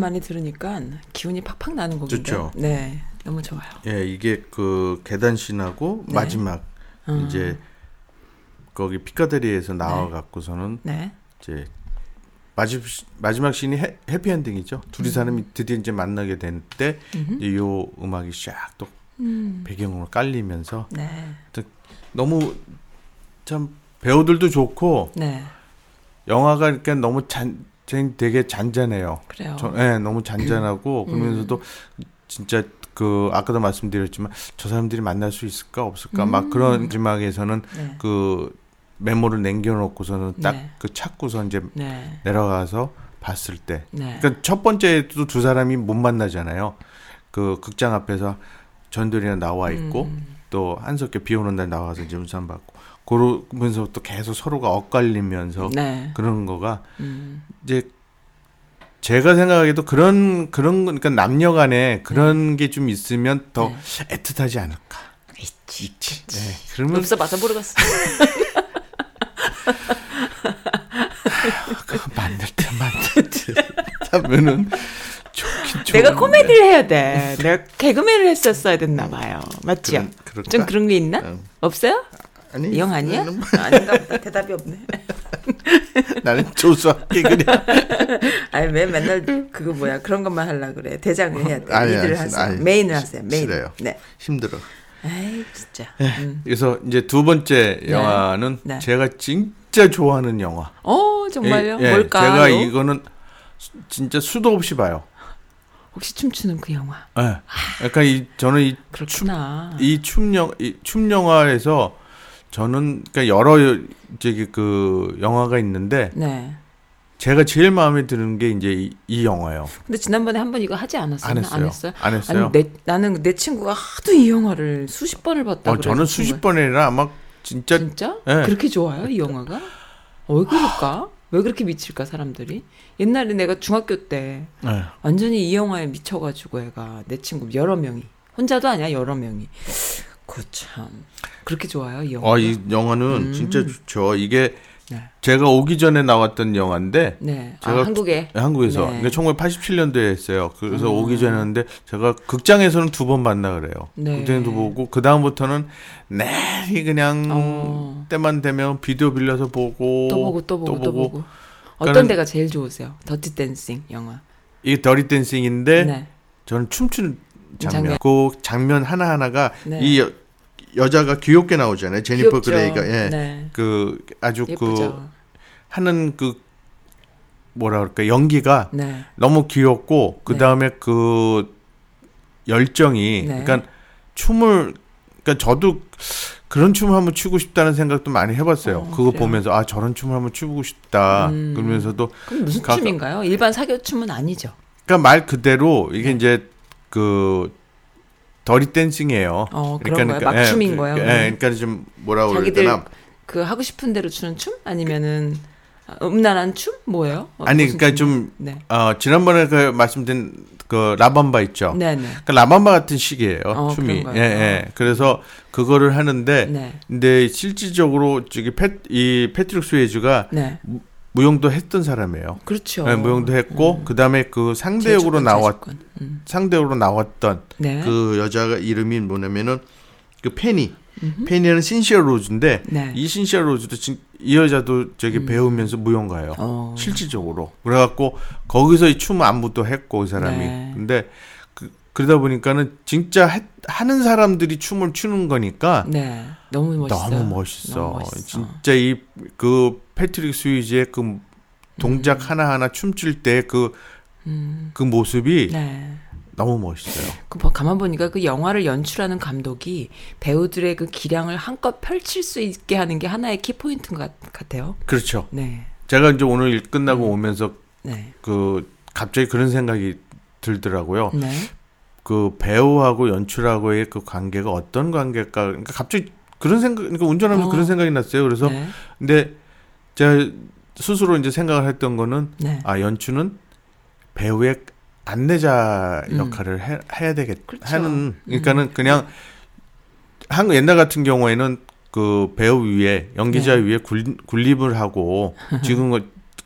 오랜만에 들으니까 기운이 팍팍 나는 곡인데. 좋죠. 네. 너무 좋아요. 예, 이게 그 계단신하고 네. 마지막 이제 거기 피카데리에서 나와 갖고서는 네. 이제 마지막 마지막 해, 해피엔딩이죠. 둘이 음. 사람이 드디어 이제 만나게 된 때이요 음악이 샥또 음. 배경으로 깔리면서 네. 너무 참 배우들도 좋고 네. 영화가 그러니까 너무 잔 되게 잔잔해요. 그래요. 저, 예, 너무 잔잔하고 음. 그러면서도 진짜 그 아까도 말씀드렸지만 저 사람들이 만날 수 있을까 없을까 막 그런 마지막에서는 음. 네. 그 메모를 남겨놓고서는 딱 네. 그 찾고서 이제 네. 내려가서 봤을 때. 네. 그러니까 첫 번째도 두 사람이 못 만나잖아요. 그 극장 앞에서 전돌이가 나와 있고 음. 또 한석규 비 오는 날 나와서 이제 우산 받고 그러면서 또 계속 서로가 엇갈리면서 네. 그런 거가 음. 이제 제가 생각하기도 그런 그런 거- 그러니까 남녀 간에 그런 게좀 있으면 더 네. 애틋하지 않을까. 있지. 있지. 네. 그러면 없어 봐서 모르겠어. 만들 때 만들 때 하면은 좋긴 좋은데. 내가 코미디를 해야 돼. 내가 개그맨을 했었어야 됐나 봐요. 맞죠? 그런-? 좀 그런 게 있나? 응. 없어요? 아니 이형 아니야? 나는, 아닌가 보다. 대답이 없네. 나는 조수할게 그냥. 아니 왜 맨날 그거 뭐야 그런 것만 하려 그래. 대장을 해야 돼. 아니, 리드를 아니, 하세요. 아니, 메인을 시- 하세요. 메인. 싫어요. 네. 힘들어. 아이 진짜. 음. 그래서 이제 두 번째 영화는 네. 제가 진짜 좋아하는 영화. 어 정말요? 예, 예, 뭘까요? 제가 이거는 수- 진짜 수도 없이 봐요. 혹시 춤추는 그 영화? 예. 약간 이 저는 이 그렇구나. 이춤영 이춤 영화에서 저는 그러니까 여러 저기 그 영화가 있는데 네. 제가 제일 마음에 드는 게 이제 이, 이 영화예요. 근데 지난번에 한 번 이거 하지 않았어요? 안 했어요. 했어요? 안 했어요. 아니, 내, 나는 내 친구가 하도 이 영화를 수십 번을 봤다고 어, 저는 수십 번이나 아마 진짜 진짜? 예. 그렇게 좋아요 이 영화가? 어, 왜 그럴까? 왜 그렇게 미칠까 사람들이? 옛날에 내가 중학교 때 네. 완전히 이 영화에 미쳐가지고 애가 내 친구 여러 명이 혼자도 아니야 여러 명이 그참 그렇게 좋아요 이 영화. 어, 이 영화는 진짜 좋죠. 이게 음. 네. 제가 오기 전에 나왔던 영화인데 네. 아, 제가 한국에 한국에서 네. 그러니까 1987년도에 했어요. 그래서 오기 전에 했는데 제가 극장에서는 두번 봤나 그래요. 네. 극장에도 보고 그 다음부터는 내리 그냥 어. 때만 되면 비디오 빌려서 보고 또 보고 또 보고 또 보고. 그러니까는- 어떤 데가 제일 좋으세요? 더티 댄싱 영화. 이게 Dirty Dancing인데 네. 저는 춤추는 장면. 장면. 그 장면 하나 하나가 네. 이 여, 여자가 귀엽게 나오잖아요. 제니퍼 귀엽죠. 그레이가 예. 네. 그 아주 그 예쁘죠. 하는 그 뭐라 그럴까 연기가 네. 너무 귀엽고 그 다음에 그 열정이 네. 그러니까 춤을 그러니까 저도 그런 춤을 한번 추고 싶다는 생각도 많이 해봤어요. 어, 그거 그래요? 보면서 아 저런 춤을 한번 추고 싶다. 음. 그러면서도 그럼 무슨 가까- 춤인가요? 일반 사교 춤은 아니죠. 그러니까 말 그대로 이게 네. 이제 그 Dirty Dancing이에요. 어, 그런 거예요? 막춤인 거예요, 예, 그러면? 그러니까 좀 뭐라 그래야 자기들 되나? 그 하고 싶은 대로 추는 춤 아니면은 음란한 춤 뭐예요? 어, 아니 그러니까? 좀 네. 어, 지난번에 그 말씀드린 그 라밤바 있죠. 네, 네. 그 라밤바 같은 식이에요. 어, 춤이. 예, 예. 그래서 그거를 하는데 네. 근데 실질적으로 저기 패, 이 패트릭 스웨이즈가 네. 무용도 했던 사람이에요. 그렇죠. 네, 무용도 했고 그다음에 그 상대역으로 나왔. 음. 상대역으로 나왔던 네. 그 여자가 이름이 뭐냐면은 그 페니. 페니는 신시아 로즈인데 네. 음. 이 신시아 로즈도 진, 이 여자도 저기 배우면서 무용가요. 어. 실질적으로. 그래갖고 거기서 이 춤 안무도 했고 그 사람이. 네. 근데 그, 그러다 보니까는 진짜 해- 하는 사람들이 춤을 추는 거니까 네. 너무 멋있어. 너무 멋있어. 진짜 이 그 패트릭 스위지의 그 동작 음. 하나하나 춤출 때그그 모습이 네. 너무 멋있어요. 그 봐- 가만 보니까 그 영화를 연출하는 감독이 배우들의 그 기량을 한껏 펼칠 수 있게 하는 게 하나의 키 포인트인 것 같- 같아요. 그렇죠. 네. 제가 이제 오늘 일 끝나고 음. 오면서 네. 그 갑자기 그런 생각이 들더라고요. 네. 그 배우하고 연출하고의 그 관계가 어떤 관계일까? 그러니까 갑자기 그런 생각, 그러니까 운전하면서 어. 그런 생각이 났어요. 그래서 네. 근데 제가 스스로 이제 생각을 했던 거는 네. 아 연출은 배우의 안내자 음. 역할을 해, 해야 되겠 그렇죠. 하는 그러니까는 그냥 한국 옛날 같은 경우에는 그 배우 위에 연기자 네. 위에 굴, 굴립을 하고 지금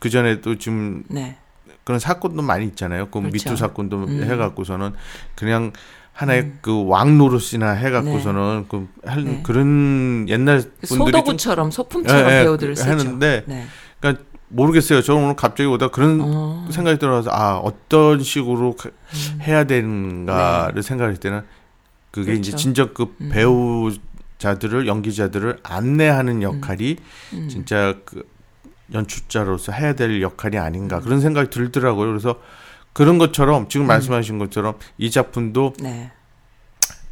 그 전에도 지금 네. 그런 사건도 많이 있잖아요. 그 그렇죠. 미투 사건도 음. 해갖고서는 그냥 하나의 그 왕 노릇이나 해갖고서는 그 할- 네. 그런 옛날 그 분들이 좀 소도구처럼 소품처럼 예, 예, 배우들을 쓰죠. 하는데 네. 그러니까 모르겠어요. 저는 오늘 갑자기 오다 그런 어. 생각이 들어서 아 어떤 식으로 가- 음. 해야 되는가를 생각할 때는 그게 네. 그렇죠. 이제 진짜 그 음. 배우자들을 연기자들을 안내하는 역할이 음. 진짜 그 연출자로서 해야 될 역할이 아닌가 그런 생각이 들더라고요. 그래서 그런 것처럼 지금 말씀하신 것처럼 이 작품도 네.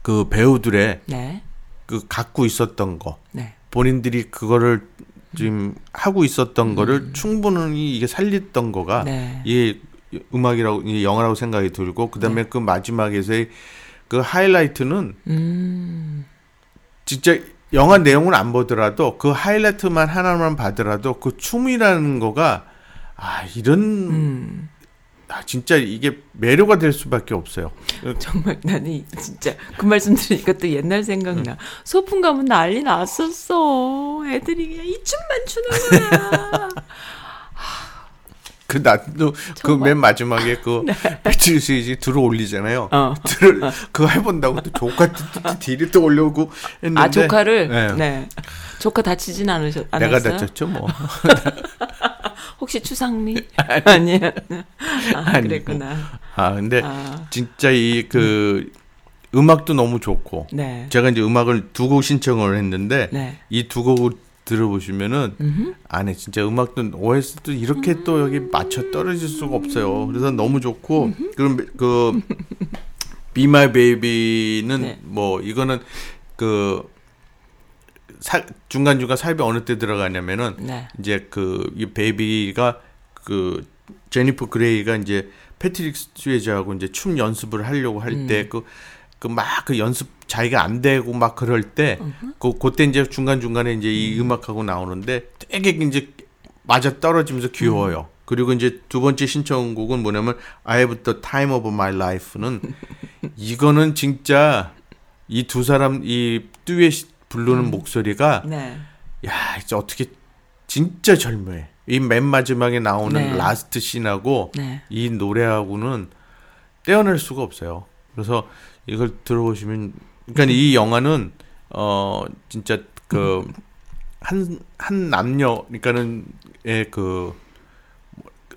그 배우들의 네. 그 갖고 있었던 거 네. 본인들이 그거를 지금 하고 있었던 거를 충분히 이게 살렸던 거가 음. 네. 이 음악이라고 이 영화라고 생각이 들고 그다음에 그 마지막에서의 그 하이라이트는 음. 진짜 영화 내용은 안 보더라도 그 하이라이트만 하나만 봐더라도 그 춤이라는 거가 아 이런 음. 아, 진짜 이게 매료가 될 수밖에 없어요. 정말 나는 이- 진짜 그 말씀 들으니까 또 옛날 생각나. 소풍 가면 난리 났었어. 애들이 그냥 이 춤만 추는 거야. 그 나도 그. 맨 마지막에 그 배틀스위지 들어 올리잖아요. 어. 들어 그거 해본다고 또 조카 딜이 또 올려오고 했는데 아 조카를 네. 네. 조카 다치진 않으셨 않았어요? 내가 다쳤죠 뭐. 혹시 추상리? 아니에요. 아, 아니고. 그랬구나. 아 근데 아, 진짜 이그 음악도 너무 좋고 네. 제가 이제 음악을 두 곡 신청을 했는데 네. 이두 곡을 들어보시면은 음흠. 안에 진짜 음악도 OS도 이렇게 또 여기 맞춰 떨어질 수가 없어요. 그래서 너무 좋고 그럼 그 Be My Baby는 네. 뭐 이거는 그 사, 중간 중간 삽입이 어느 때 들어가냐면은 네. 이제 그이 베이비가 그 제니퍼 그레이가 이제 패트릭 스웨즈하고 이제 춤 연습을 하려고 할 때 그 그막그 연습 자기가 안 되고 막 그럴 때그 그때 이제 중간 중간에 이제 이 음악하고 나오는데 되게 이제 맞아 떨어지면서 귀여워요. 그리고 이제 두 번째 신청곡은 뭐냐면 I Have the Time of My Life는 이거는 진짜 이 두 사람 이 듀엣 부르는 목소리가 네. 야, 이제 어떻게 진짜 젊어해. 이 맨 마지막에 나오는 네. last scene하고 네. 이 노래하고는 떼어낼 수가 없어요. 그래서 이걸 들어보시면 그러니까 이 영화는 어 진짜 그한한 남녀 그러니까는 예그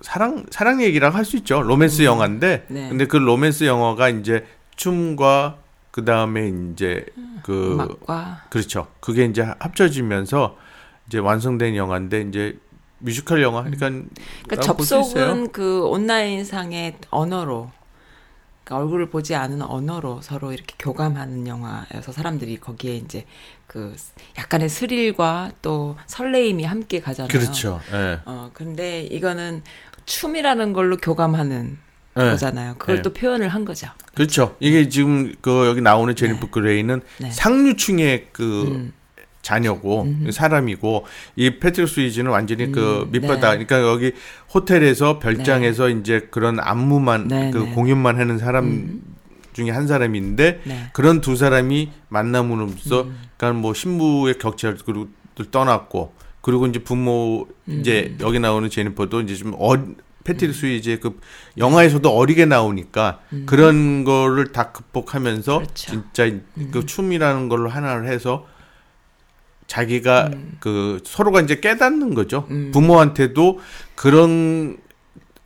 사랑 사랑 얘기라고 할수 있죠. 로맨스 영화인데 네. 근데 그 로맨스 영화가 이제 춤과 그 다음에 이제 그 음악과 그렇죠. 그게 이제 합쳐지면서 이제 완성된 영화인데 이제 뮤지컬 영화 그러니까 그러니까 볼수 있어요. 접속은 그 온라인 상의 언어로 그러니까 얼굴을 보지 않은 언어로 서로 이렇게 교감하는 영화여서 사람들이 거기에 이제 그 약간의 스릴과 또 설레임이 함께 가잖아요. 그렇죠. 예. 어 근데 이거는 춤이라는 걸로 교감하는 예. 거잖아요. 그걸 네. 또 표현을 한 거죠. 그렇죠. 이게 지금 그 여기 나오는 제니퍼 그레이는 네. 상류층의 그 음. 자녀고 사람이고 이 패트릭 스위즈는 완전히 그 음, 밑바닥. 네. 그러니까 여기 호텔에서 별장에서 이제 그런 안무만 네, 그 네. 공연만 하는 사람 중에 한 사람인데 네. 그런 두 사람이 만남으로써 음. 그러니까 뭐 신부의 격차를 그리고 떠났고 그리고 이제 부모 이제 음. 여기 나오는 제니퍼도 이제 좀 어, 패트릭 스위즈의 그 영화에서도 어리게 나오니까 그런 거를 다 극복하면서 음. 그렇죠. 진짜 그 춤이라는 걸로 하나를 해서 자기가 그 서로가 이제 깨닫는 거죠. 음. 부모한테도 그런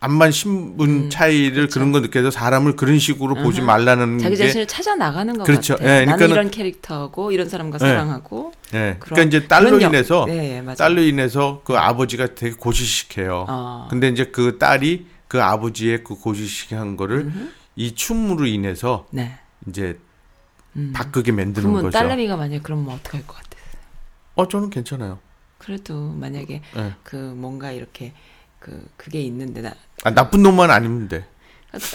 암만 신분 차이를 그런 거 느껴서 사람을 그런 식으로 보지 말라는 자기 게 자신을 찾아 나가는 것 그렇죠. 같아요. 예, 나는 그러니까는- 이런 캐릭터고 이런 사람과 네. 사랑하고 예. 그런- 그러니까 이제 딸로 그런 영- 인해서 네, 예. 딸로 인해서 그 아버지가 되게 고지식해요. 어. 근데 이제 그 딸이 그 아버지의 그 고지식한 거를 이 춤으로 인해서 네. 이제 바꾸게 만드는 그러면 거죠. 딸내미가 만약 그러면 어떡할 것 같아요? 어 저는 괜찮아요. 그래도 만약에 예. 그 뭔가 이렇게 그 그게 있는데 나 아, 나쁜 놈만 아니면 돼.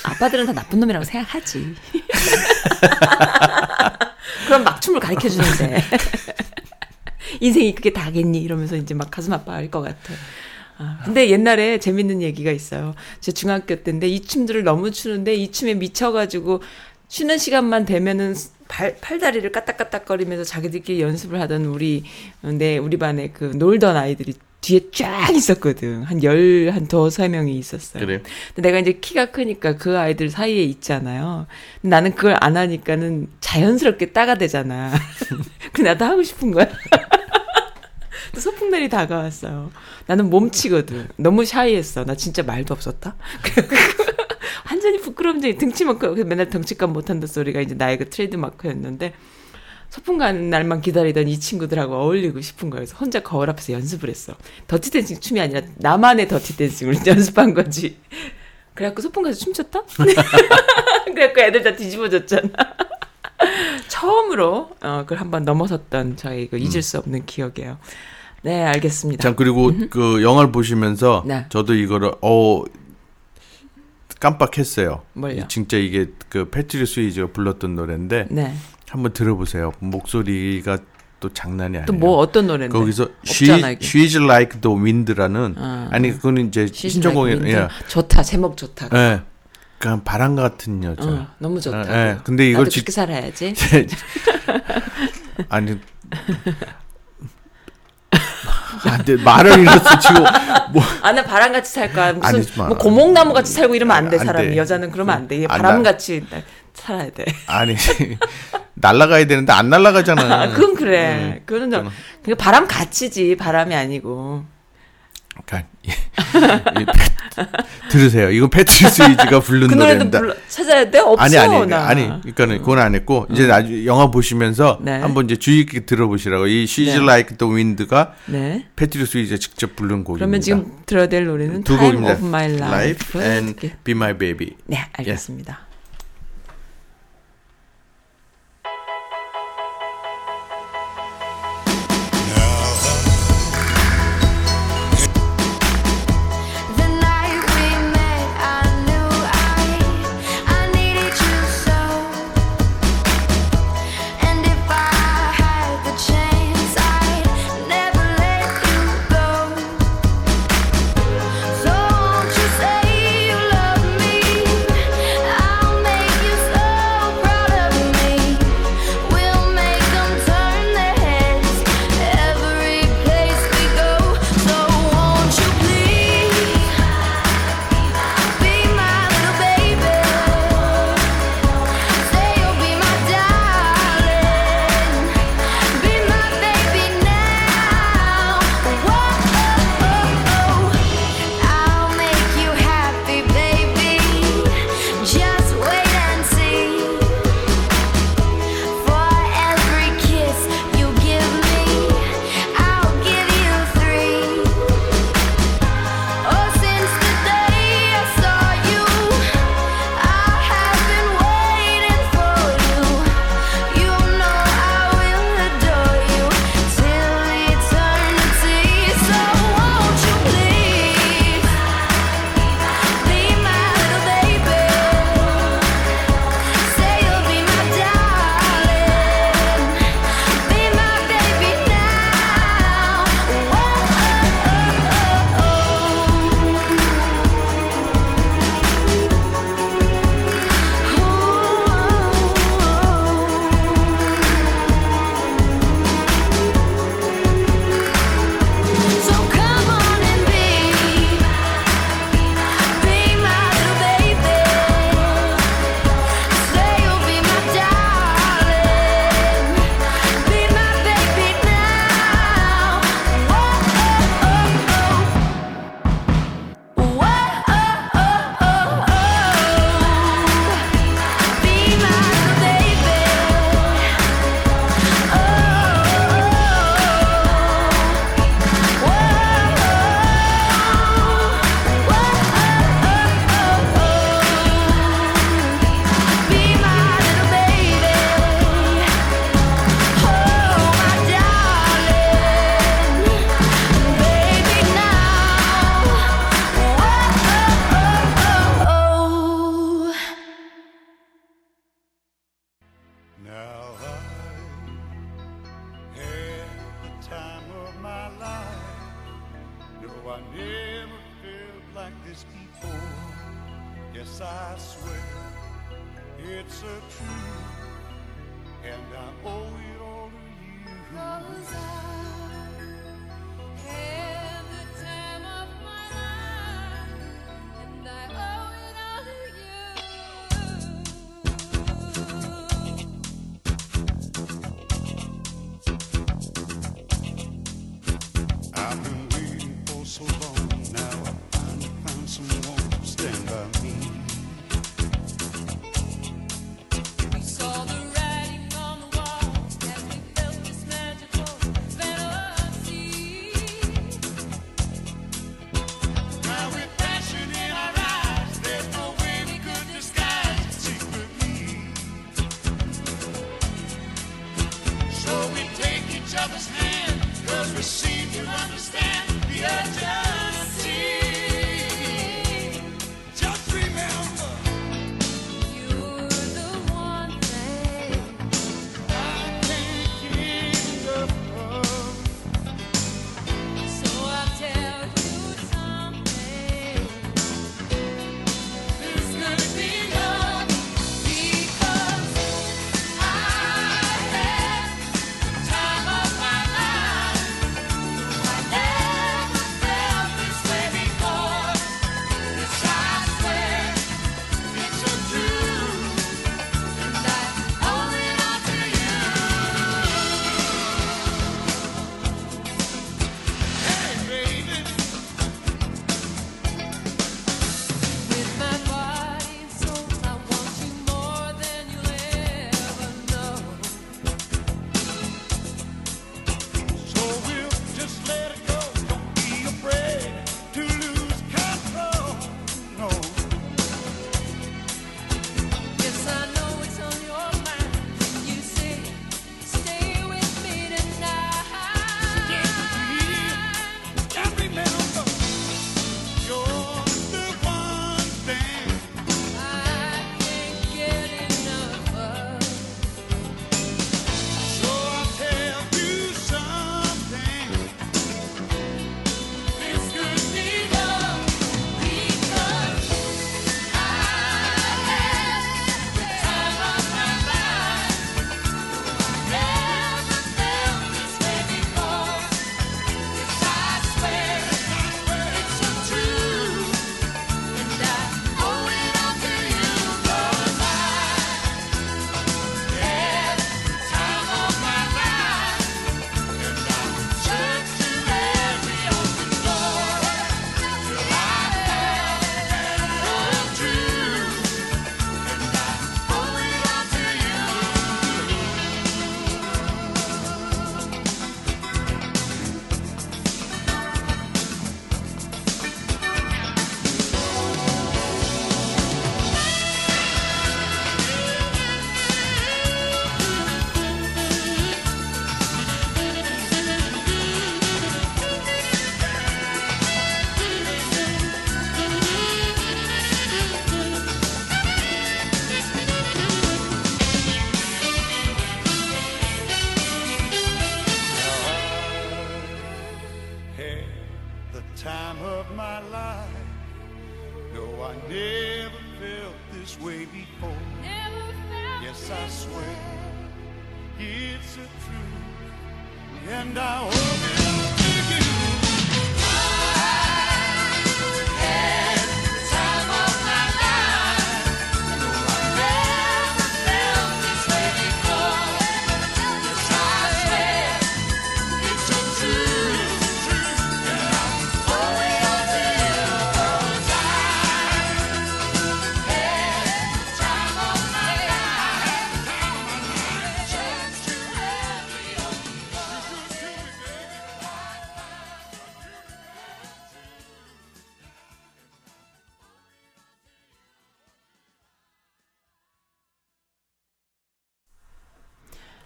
아빠들은 다 나쁜 놈이라고 생각하지. 그럼 막 춤을 가르쳐 주는데 인생이 그게 다겠니 이러면서 이제 막 가슴 아파할 것 같아. 아, 근데 옛날에 재밌는 얘기가 있어요. 제 중학교 때인데 이 춤들을 너무 추는데 이 춤에 미쳐가지고 쉬는 시간만 되면은 발, 팔다리를 까딱까딱거리면서 자기들끼리 연습을 하던 우리, 내, 우리 반에 그 놀던 아이들이 뒤에 쫙 있었거든. 한 열, 한 두세 명이 있었어요. 그래요? 근데 내가 이제 키가 크니까 그 아이들 사이에 있잖아요. 나는 그걸 안 하니까는 자연스럽게 따가 되잖아. 근데 나도 하고 싶은 거야. 또 소풍날이 다가왔어요. 나는 몸치거든. 너무 샤이했어. 나 진짜 말도 없었다. 완전히 부끄러움쟁이 등치만큼 맨날 덩치값 못한다 소리가 이제 나의 그 트레이드 마크였는데 소풍 가는 날만 기다리던 이 친구들하고 어울리고 싶은 거예요. 그래서 혼자 거울 앞에서 연습을 했어. 더티 댄싱 춤이 아니라 나만의 더티 댄싱을 연습한 거지. 그래갖고 소풍 가서 춤췄다? 그래갖고 애들 다 뒤집어졌잖아. 처음으로 어, 그걸 한번 넘어섰던 저희 그 잊을 수 없는 기억이에요. 네, 알겠습니다. 자 그리고 그 영화를 보시면서 네. 저도 이거를 어 깜빡했어요. 뭘요? 진짜 이게 그 패트릭 스위즈가 불렀던 노래인데 네. 한번 들어보세요. 목소리가 또 장난이 아니에요. 또 뭐 어떤 노래인데? 거기서 she, 없잖아, 이게. She's Like the Wind라는 아, 아니 그거는 이제 신청곡이 like 예. 좋다. 제목 좋다. 예. 그냥 바람 같은 여자. 어, 너무 좋다. 예, 예. 근데 이걸 직- 그렇게 살아야지. 아니 아, 근데 말을 잃었어 지금 뭐 아, 나 바람 같이 살 거야. 무슨 아니지 마. 뭐 고목나무 같이 살고 이러면 안 돼, 안 사람이. 돼. 여자는 그러면 안 돼. 이게 아, 나- 바람 같이 살아야 돼. 아니 날라가야 되는데 안 날라가잖아. 아, 그건 그래. 음, 그거는 좀, 그게 바람 같이지, 바람이 아니고. 그러니까 이- 이 패- 들으세요. 이건 패트릭 스위즈가 부른 그 노래입니다. 불러, 찾아야 돼? 없어, 아니 아니 나. 아니 그러니까는 그건 안 했고 이제 나중 영화 보시면서 네. 한번 이제 주의 깊게 들어보시라고 이 She's 네. Like the Wind가 네. 패트릭 스위즈가 직접 부른 곡입니다. 그러면 지금 들어야 될 노래는 두 Time 곡입니다. of My Life. Life and 듣게- Be My Baby. 네, 알겠습니다. The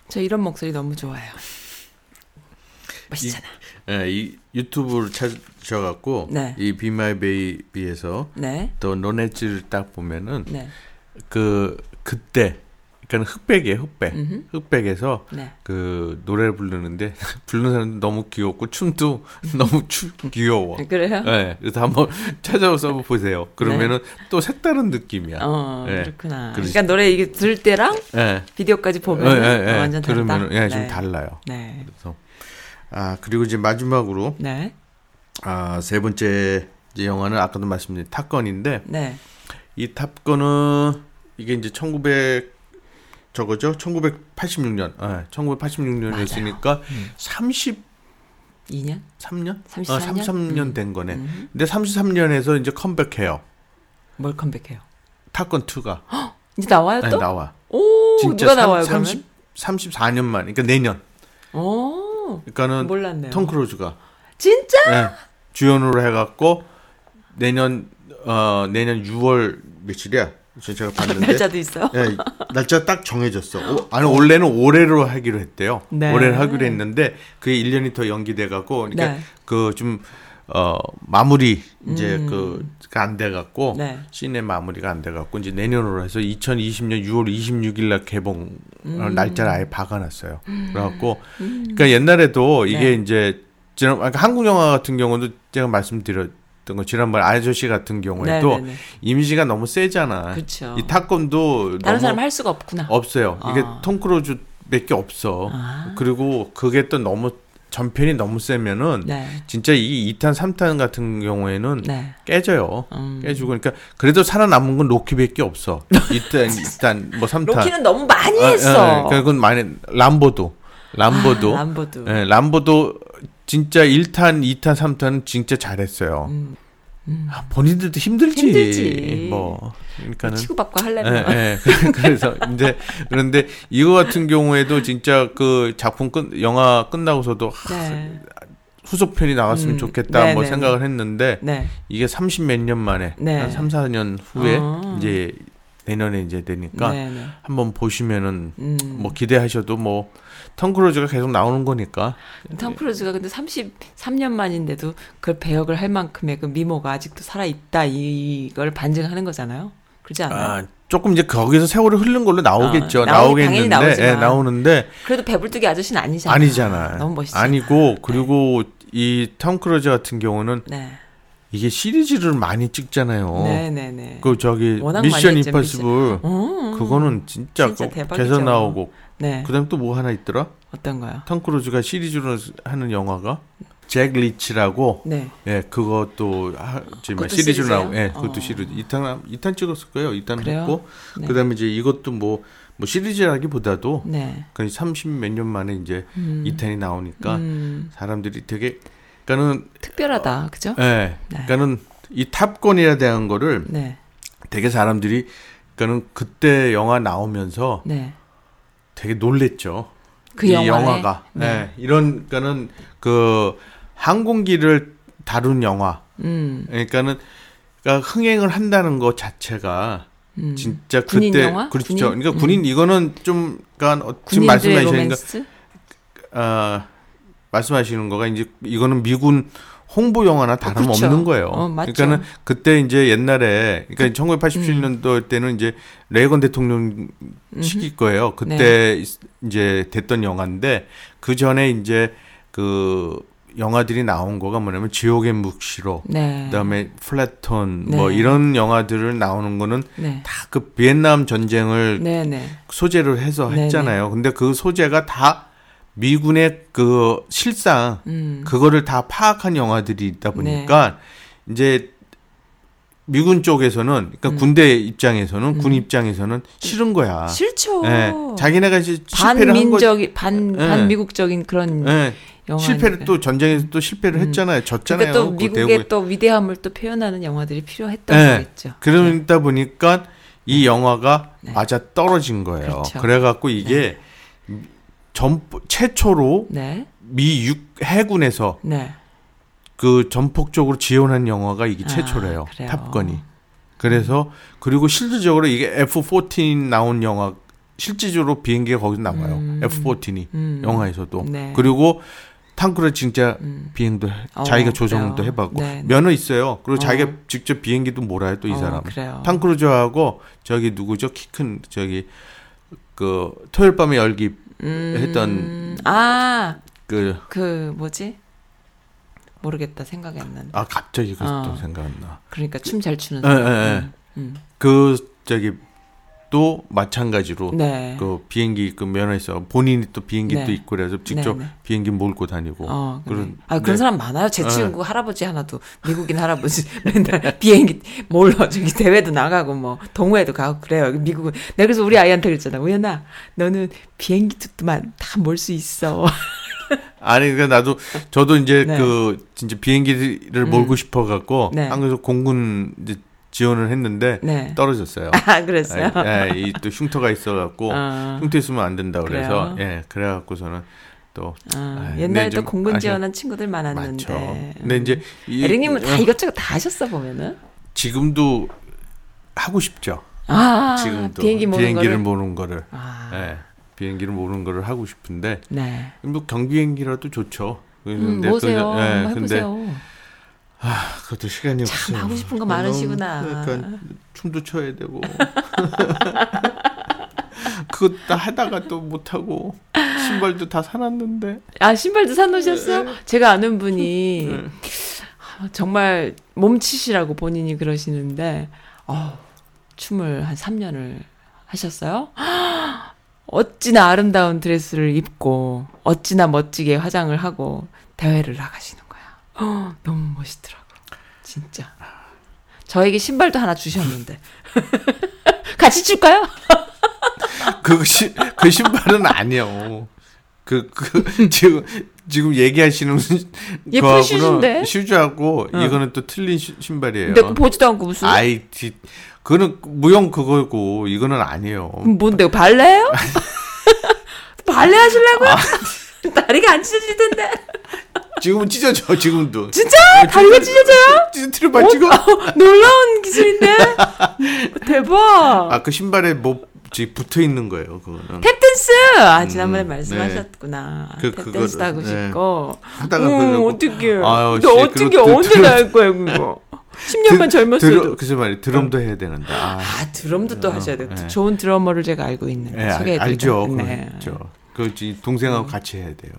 저 이런 목소리 너무 좋아요. 멋있잖아. 이, 예, 이 유튜브를 찾으셔갖고 네. 이 Be My Baby에서 네. 또 Ronettes를 딱 보면은 네. 그 그때 그러니까 흑백이에요, 흑백. 음흠. 흑백에서 네. 그 노래를 부르는데 부르는 사람 너무 귀엽고 춤도 너무 추, 귀여워. 그래요? 네, 그래서 한번 찾아서 보세요. 그러면은 또 색다른 느낌이야. 네. 어, 네. 그렇구나. 그러시- 그러니까 노래 이게 들을 때랑 네. 비디오까지 예, 보면 예, 예. 완전 다르다. 그러면 예, 좀 네. 달라요. 네. 그래서 아 그리고 이제 마지막으로 네. 아세 번째 이제 영화는 아까도 말씀드린 탑건인데 네. 이 탑건은 이게 이제 1900 저거죠? 1986년. 예, 1986년이었으니까 33년? 2년? 33년? 33년? 어, 33년 된 거네. 음. 근데 33년에서 이제 컴백해요. 뭘 컴백해요? 탑건 2가 이제 나와요 또? 나와. 오, 진짜 누가 삼- 나와요 30 34년 만. 그러니까 내년. 오, 그러니까는 몰랐네요. 톰 크루즈가 진짜? 네, 주연으로 해 갖고 내년 어 내년 6월 며칠이야? 제가 봤는데 날짜도 있어요? 예, 날짜 딱 정해졌어. 오, 아니 원래는 올해로 하기로 했대요. 네. 올해로 하기로 했는데 그게 1년이 더 연기돼 갖고 그러니까 네. 그좀 어 마무리 이제 그가 안 돼 갖고 음. 네. 씬의 마무리가 안 돼 갖고 이제 내년으로 해서 2020년 6월 26일 날 개봉 음. 어, 날짜를 아예 박아 놨어요. 그래 갖고 그러니까 옛날에도 이게 네. 이제 지난 그러니까 한국 영화 같은 경우도 제가 말씀드렸 던 거 지난번 아저씨 같은 경우에도 네, 네, 네. 이미지가 너무 세잖아. 그쵸. 이 탑건도 다른 사람 할 수가 없구나. 없어요. 이게 아. 톰 크루즈밖에 없어. 아. 그리고 그게 또 너무 전편이 너무 세면은 네. 진짜 이 2탄, 3탄 같은 경우에는 네. 깨져요. 음. 깨지고 그러니까 그래도 살아남은 건 로키밖에 없어. 2탄, 2탄, 뭐 3탄. 로키는 너무 많이 아, 했어. 예, 그러니까 그건 많이 람보도. 람보도. 아, 람보도. 예, 람보도 진짜 1탄, 2탄, 3탄은 진짜 잘했어요. 음. 아, 본인들도 힘들지. 힘들지. 뭐. 그러니까는 치고받고 예, 하려면. 예. 그래서 근데 그런데 이거 같은 경우에도 진짜 그 작품 끝 영화 끝나고서도 하, 네. 후속편이 나왔으면 음, 좋겠다 네, 뭐 네, 생각을 했는데 네. 이게 30 몇 년 만에 네. 한 3, 4년 후에 어. 이제 내년에 이제 되니까 네, 네. 한번 보시면은 음. 뭐 기대하셔도 뭐 톰 크루즈가 계속 나오는 거니까 톰 크루즈가 근데 33년 만인데도 그걸 배역을 할 만큼의 그 미모가 아직도 살아 있다 이걸 반증하는 거잖아요. 그렇지 않아요? 아, 조금 이제 거기서 세월이 흐른 걸로 나오겠죠. 어, 나오겠는데 예. 나오는데 그래도 배불뚝이 아저씨는 아니잖아. 아니잖아. 너무 멋있어. 아니고 그리고 이톰 크루즈 같은 경우는 네. 이게 시리즈를 많이 찍잖아요. 네, 네, 네. 그 저기 미션 임파서블 어. 그거는 진짜, 진짜 그. 계속 나오고 네. 그다음 또 뭐 하나 있더라? 어떤 거요? 톰 크루즈가 시리즈로 하는 영화가 잭 리처라고 네. 예 그것도 하, 지금 그것도 시리즈로? 나오고 예 그것도 어. 시리즈 2탄 2탄 찍었을 거예요. 2탄 그래요? 했고 네. 그다음에 이제 이것도 뭐뭐 시리즈라기보다도 네. 거의 30 몇 년 만에 이제 음. 2탄이 나오니까 음, 사람들이 되게 그러니까는 특별하다. 그죠? 예 네. 그러니까는 이 탑건이라 대한 거를 네. 되게 사람들이 그러니까는 그때 영화 나오면서 네. 되게 놀랬죠. 그 이 영화에? 영화가 네. 예, 이런 그러니까는 그 항공기를 다룬 영화 음. 그러니까는 그러니까 흥행을 한다는 것 자체가 음. 진짜 그때 영화? 그렇죠. 군인? 그러니까 군인 이거는 좀 그러니까 어, 지금 거 로맨스? 어, 말씀하시는 거가 이제 이거는 미군 홍보 영화나 다름없는 그렇죠. 거예요. 어. 그러니까는 그때 이제 옛날에 그러니까 1987년도 때는 이제 레이건 대통령 시기 거예요. 그때 네. 이제 됐던 영화인데 그 전에 이제 그 영화들이 나온 거가 뭐냐면 지옥의 묵시로 네. 그다음에 플래톤 네. 뭐 이런 영화들을 나오는 거는 네. 다그 비엔남 전쟁을 네, 네. 소재로 해서. 했잖아요. 근데 그 소재가 다 미군의 그 실상 음. 그거를 다 파악한 영화들이 있다 보니까 네. 이제 미군 쪽에서는 음. 그러니까 군대 입장에서는 군 입장에서는 싫은 거야. 싫죠. 예. 자기네가 이제. 반민적이 반 예. 반미국적인 그런 예. 실패를 또 전쟁에서 또 실패를 했잖아요. 졌잖아요. 그러니까 또그 미국의 대구에. 또 위대함을 또 표현하는 영화들이 필요했던 예. 거겠죠. 그러다 보니까 이 영화가 맞아 떨어진 거예요. 네. 그렇죠. 그래갖고 이게 전 최초로 네. 미 육 해군에서 네. 그 전폭적으로 지원한 영화가 이게 아, 최초래요. 그래요. 탑건이. 그래서 그리고 실질적으로 이게 F-14 나온 영화 실질적으로 비행기가 거기서 나와요. 음. F-14이 음. 영화에서도. 네. 그리고 탕크루 진짜 음. 비행도 해- 어, 자기가 조정도. 해봤고 네. 면허 있어요. 그리고 어. 자기가 직접 비행기도 몰아요 또이 어, 사람. 그래요. 탕크루즈하고 저기 누구죠? 키 큰 저기 그 토요일 밤에 열기 했던 음, 아, 그그 뭐지? 모르겠다 생각이 안 난다. 아 갑자기 그또 어. 생각 안 나. 그러니까 춤 잘 추는 사람. 예. 음, 음. 그 저기 또 마찬가지로 네. 그 비행기 그 면허에서 본인이 또 비행기도 네. 있고 그래서 직접 네, 네. 비행기 몰고 다니고 어, 그래. 그런 아 그런 네. 사람 많아요. 제 네. 친구 할아버지 하나도 미국인 할아버지 맨날 비행기 몰러 저기 대회도 나가고 뭐 동호회도 가고 그래요. 미국은 내가 그래서 우리 아이한테 그랬잖아. 우연아, 너는 비행기 특도만 다 몰 수 있어. 아니 그러니까 나도 저도 이제 네. 그 진짜 비행기를 몰고 싶어 갖고 네. 한국에서 공군 이제 지원을 했는데 네. 떨어졌어요. 아 그랬어요. 예, 이또 흉터가 있어 갖고 어. 흉터 있으면 안 된다 그래서 그래요? 예, 그래 갖고서는 또 아, 아, 옛날에 또좀 공군 지원한 친구들. 많았는데. 근데 이제 이- 에릭님은 다 어, 이것저것 다 하셨어 보면은. 지금도 하고 싶죠. 아, 지금도 비행기 모는 비행기를 거를. 모는 거를 아, 예, 비행기를 모는 거를 하고 싶은데 네. 뭐 경비행기라도 좋죠. 음, 근데 보세요. 그- 예, 한번 근데 해보세요. 그것도 시간이 참 없어요. 하고 싶은 거 많으시구나. 약간 춤도 춰야 되고. 그거 다 하다가 또 못 하고 신발도 다 사놨는데. 아 신발도 사놓으셨어? 제가 아는 분이 네. 아, 정말 몸치시라고 본인이 그러시는데 어, 춤을 한 3년을 하셨어요. 어찌나 아름다운 드레스를 입고 어찌나 멋지게 화장을 하고 대회를 나가시는 어, 너무 멋있더라고. 진짜. 저에게 신발도 하나 주셨는데 같이 줄까요? 그, 시, 그 신발은 아니요. 그, 그, 지금, 지금 얘기하시는 예쁜 슈즈인데? 슈즈하고 어. 이거는 또 틀린 슈- 신발이에요. 내가 보지도 않고 무슨 아이, 디, 그거는 무용 그거고 이거는 아니에요. 뭔데 발레요? 발레 하시려고요? 다리가 안 찢어질 텐데. 지금은 찢어져, 지금도. 진짜? 다리가 찢어져요? 찢어봐, 지금. 어, 놀라운 기술인데? 대박. 아, 그 신발에 뭐, 지 붙어 있는 거예요, 그거는. 탭댄스! 아, 지난번에 음, 말씀하셨구나. 그- 탭댄스도 그거를, 하고 네. 싶고. 하다가 음. 어떡해. 아유, 씨, 어떻게 언제 드- 날 거야, 그거. 10년만 젊었어도. 글쎄 말이야, 드럼도 해야 되는데. 아, 아, 드럼도 또 하셔야 돼요. 네. 좋은 드러머를 제가 알고 있는데. 예, 알- 소개해드릴까요? 알죠. 네. 그렇죠. 그 지- 동생하고 같이 해야 돼요.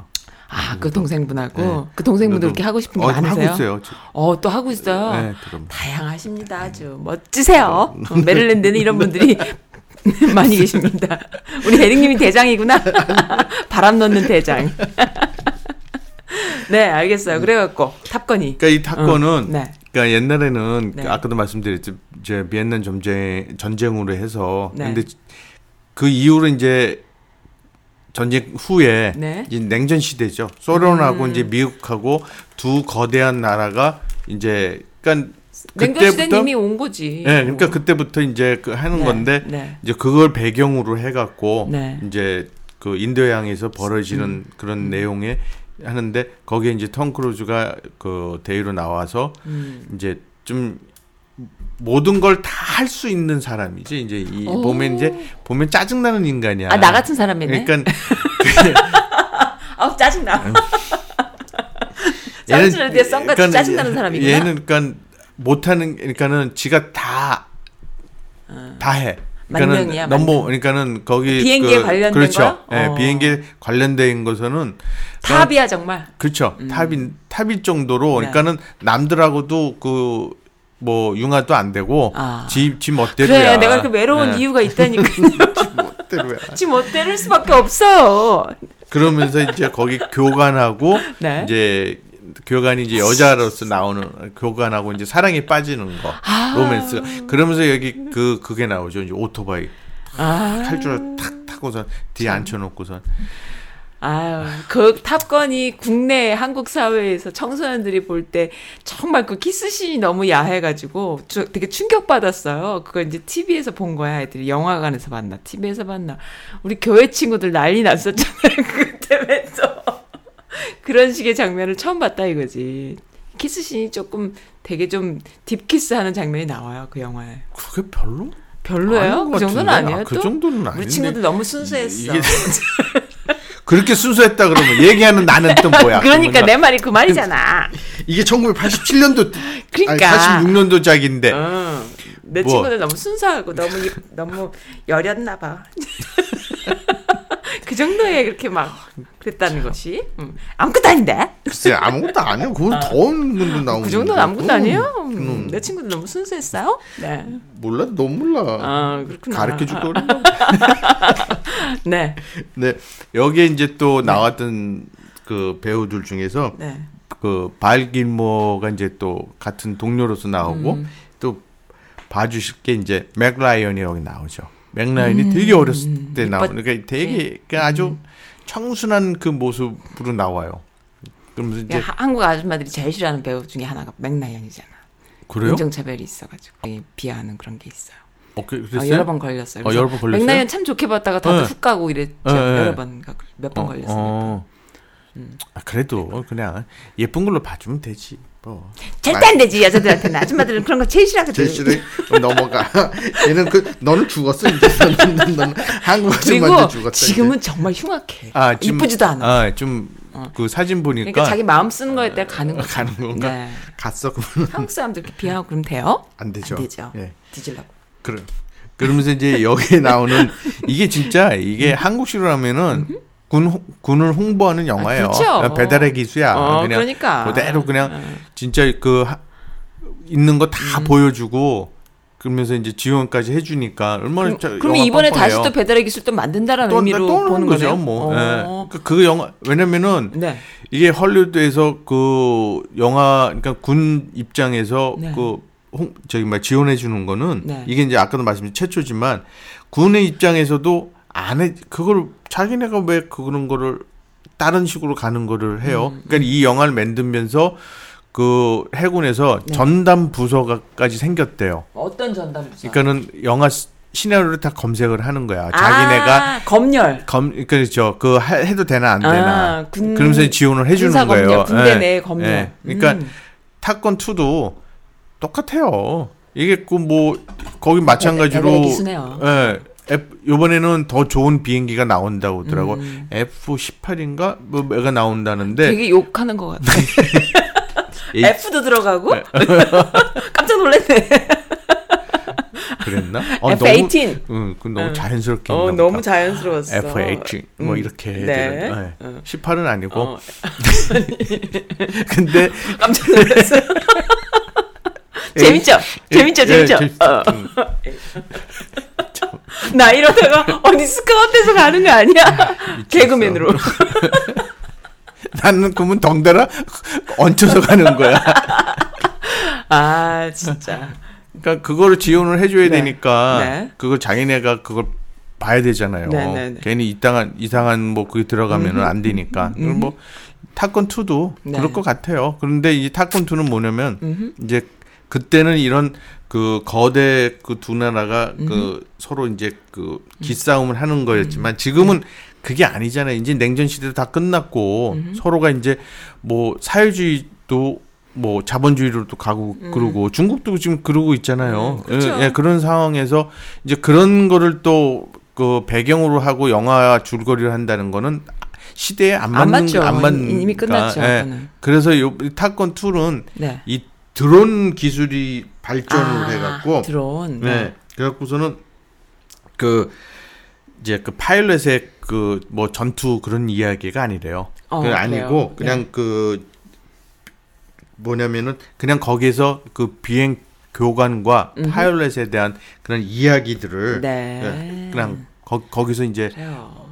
아, 그 동생분하고. 네. 그 동생분도 그렇게 하고 싶은 게 어, 많으세요? 하고 있어요. 어, 또 하고 있어요? 네. 다양하십니다. 아주 멋지세요. 어, 메릴랜드는 이런 분들이 많이 계십니다. 우리 에릭님이 대장이구나. 바람 넣는 대장. 네, 알겠어요. 그래갖고 탑건이. 그러니까 이 탑건은 네. 그러니까 옛날에는 네. 아까도 말씀드렸죠. 이제 비엔남 전쟁 전쟁으로 해서 네. 근데 그 이후로 이제 전쟁 후에 네. 이제 냉전 시대죠. 소련하고 음. 이제 미국하고 두 거대한 나라가 이제 그러니까 그때부터 이미 온 거지. 예, 그러니까 그때부터 이제 그 하는 네, 건데 네. 이제 그걸 배경으로 해갖고 네. 음. 이제 그 인도양에서 벌어지는 그런 내용에 하는데 거기에 이제 톰 크루즈가 그 대위로 나와서 음. 이제 좀 모든 걸 다 할 수 있는 사람이지 이제 이 오. 보면 이제 보면 짜증 나는 인간이야. 아, 나 같은 사람이네. 그러니까 아, 짜증나. 음. 짜증나는 데 썬같이 짜증 나는 사람이구나. 얘는 그러니까 못하는 그러니까는 지가 다 다 해. 만능이야, 너무 만능. 그러니까는 거기 비행기에 그, 관련된 그렇죠. 거요? 예, 어. 비행기에 관련된 것은 탑이야 정말. 그렇죠. 탑인 탑일 정도로 음. 네. 그러니까는 남들하고도 그 뭐 융화도 안 되고 아. 지, 지 멋대로야. 그래, 내가 이렇게 외로운 예. 이유가 있다니까. 지 멋대로야. 지 멋대로일 수밖에 없어. 그러면서 이제 거기 교관하고 네. 이제 교관이 이제 여자로서 나오는 교관하고 이제 사랑에 빠지는 거 아. 로맨스 그러면서 여기 그 그게 나오죠 이제 오토바이 아. 탈줄 탁 타고선 뒤에 앉혀놓고선 아유, 그 탑건이 국내 한국 사회에서 청소년들이 볼 때 정말 그 키스씬이 너무 야해가지고 저- 되게 충격받았어요. 그거 이제 TV에서 본 거야, 애들이. 영화관에서 봤나, TV에서 봤나. 우리 교회 친구들 난리 났었잖아요, 그 때문에서. 그런 식의 장면을 처음 봤다 이거지. 키스씬이 조금 되게 좀 deep kiss 하는 장면이 나와요, 그 영화에. 그게 별로 별로예요? 그 정도는? 아니에요? 아, 그 또? 정도는 아닌데 우리 친구들 너무 순수했어. 이게 그렇게 순수했다 그러면 얘기하는 나는 또 뭐야 그러니까 내 말이 그 말이잖아. 이게 1987년도 그러니까. 86년도 작인데 어, 내 뭐. 친구들 너무 순수하고 너무 이- 너무 여렸나 봐. 정도에 그렇게 막 그랬다는 것이 음. 아무것도 아닌데. 글쎄 아무것도 아니야. 그건 더운 분도 나오고. 그 정도는 아무것도 아니에요. 음, 음. 내 친구들 너무 순수했어요. 네. 몰라, 너무 몰라. 아 그렇구나. 가르쳐 줄 거리. 네. 네 여기에 이제 또 나왔던 그 배우들 중에서 네. 그 발 킬머가 이제 또 같은 동료로서 나오고 음. 또 봐주실 게 이제 멕 라이언이 여기 나오죠. 멕 라이언이 되게 어렸을 때 나오는 그러니까 되게 그 아주 청순한 그 모습으로 나와요. 그러면서 이제 하- 한국 아줌마들이 제일 싫어하는 배우 중에 하나가 맥라이언이잖아. 그래요? 인종차별이 있어가지고 비하하는 그런 게 있어요. 어, 그, 어? 여러 번 걸렸어요. 어, 여러 번 걸렸어요? 맥라이언 참 좋게 봤다가 다들 네. 훅 가고 이랬죠. 네, 네. 여러 번, 몇번 어, 걸렸어요. 어. 아, 그래도 그냥 예쁜 걸로 봐주면 되지. 뭐. 절대 안 되지 여자들한테는 아줌마들은 그런 거 제일 싫어하거든. 제일 싫어. 넘어가. 얘는 그 너는 죽었어 이제. 너는, 너는, 한국 아줌마한테 죽었어. 이제. 지금은 정말 흉악해. 아, 지금- 이쁘지도 않아. 아, 좀그 사진 보니까 그러니까 자기 마음 쓰는 거에 따라 가는 거. 가는 건가? 네. 갔어 그러면 한국 사람들 이렇게 비하하고 그러면 돼요? 안 되죠. 안 되죠. 예. 뒤질라고. 그럼 그러면서 이제 여기에 나오는 이게 진짜 이게 한국식으로 하면은 군 홍- 군을 홍보하는 영화예요. 음. 그렇죠. 배달의 기수야. 어, 그냥 그러니까. 그대로 그냥 어. 진짜 그 하- 있는 거 음. 다 보여주고 그러면서 이제 지원까지 해주니까 얼마나 자- 그럼 영화 이번에 다시 빵빵해요. 또 배달의 기술 또 만든다라는 또, 의미로 또 보는 거죠. 거죠. 뭐. 어. 예. 그, 그 영화 왜냐면은 네. 이게 헐리우드에서 그 영화 그러니까 군 입장에서 네. 그 홍, 저기 막 지원해 주는 거는 네. 이게 이제 아까도 말씀드린 최초지만 군의 입장에서도 안 해 그걸 자기네가 왜 그런 거를 다른 식으로 가는 거를 해요. 음, 그러니까 이 영화를 만들면서 그 해군에서 네. 전담 부서가까지 생겼대요. 어떤 전담 부서? 그러니까는 영화 시- 시나리오를 다 검색을 하는 거야. 자기네가 아, 검열. 검 그렇죠. 그 해- 해도 되나 안 되나. 아, 군- 그러면서 지원을 해주는 검열, 거예요. 군대 예. 내 검열. 예. 그러니까 음. 타건 2도 똑같아요. 이게 그 뭐 거기 마찬가지로. 예. F, 이번에는 더 좋은 비행기가 나온다고 하더라고. 음. F18인가 뭐가 나온다는데 되게 욕하는 것 같아. 이- F도 들어가고 깜짝 놀랐네. 그랬나? 어, F18. 너무, 응, 그 너무 응. 자연스럽게. 어, 너무 보다. 자연스러웠어. F18 뭐 음. 이렇게 네. 예. 어. 18은 아니고 어, 근데 깜짝 놀랐어요. 재밌죠? 재밌죠? 예, 재밌죠? 재밌- 어. 음. 나 이러다가 어디 스카웃에서 가는 거 아니야? 개그맨으로. 나는 그러면 덩달아 얹혀서 가는 거야. 아 진짜. 그러니까 그거를 지원을 해줘야 네. 되니까 네. 그걸 자기네가 그걸 봐야 되잖아요. 네, 네, 네. 괜히 이상한 이상한 뭐 그게 들어가면은 안 되니까. 그리고 뭐 타건 2도 네. 그럴 것 같아요. 그런데 이 타건 2는 뭐냐면 음흠. 이제 그때는 이런 그 거대 그 두 나라가 그 서로 이제 그 기싸움을 하는 거였지만 지금은 그게 아니잖아요. 이제 냉전 시대도 다 끝났고 서로가 이제 뭐 사회주의도 뭐 자본주의로 또 가고 그러고 중국도 지금 그러고 있잖아요. 음. 예, 예, 그런 상황에서 이제 그런 거를 또 그 배경으로 하고 영화 줄거리를 한다는 거는 시대에 안안 맞는 맞죠. 안 맞는 이미 끝났죠, 예. 그거는. 그래서 요 타건 2는 네. 이 드론 기술이 발전을 아, 해갖고 드론. 네. 그래갖고서는 그 이제 그 파일럿의 그 뭐 전투 그런 이야기가 아니래요. 어, 그? 아니고 그냥 그 뭐냐면은 그냥 거기서 그 비행 교관과 음흠. 파일럿에 대한 그런 이야기들을 네. 예, 그냥 거, 거기서 이제 그래요.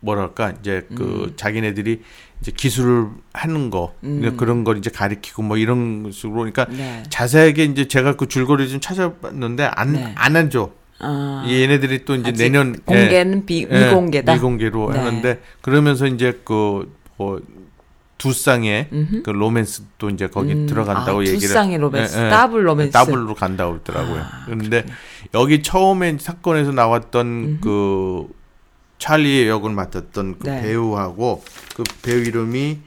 뭐랄까 이제 그 자기네들이 이제 기술을 하는 거 음. 그런 걸 이제 가리키고 뭐 이런 식으로 그러니까 네. 자세하게 이제 제가 그 줄거리 좀 찾아봤는데 안 네. 안 하죠. 아, 얘네들이 또 이제 아직 내년 공개는 비, 예, 미공개다. 미공개로 네. 하는데 그러면서 이제 그뭐 두 쌍의 음흠. 그 로맨스도 이제 거기 음, 들어간다고 아, 두 얘기를 쌍의 로맨스, 예, 예. 더블 로맨스. 더블로 간다고 그러더라고요. 아, 그런데 여기 처음에 사건에서 나왔던 그 찰리의 역을 맡았던 그 네. 배우하고 그 배우 이름이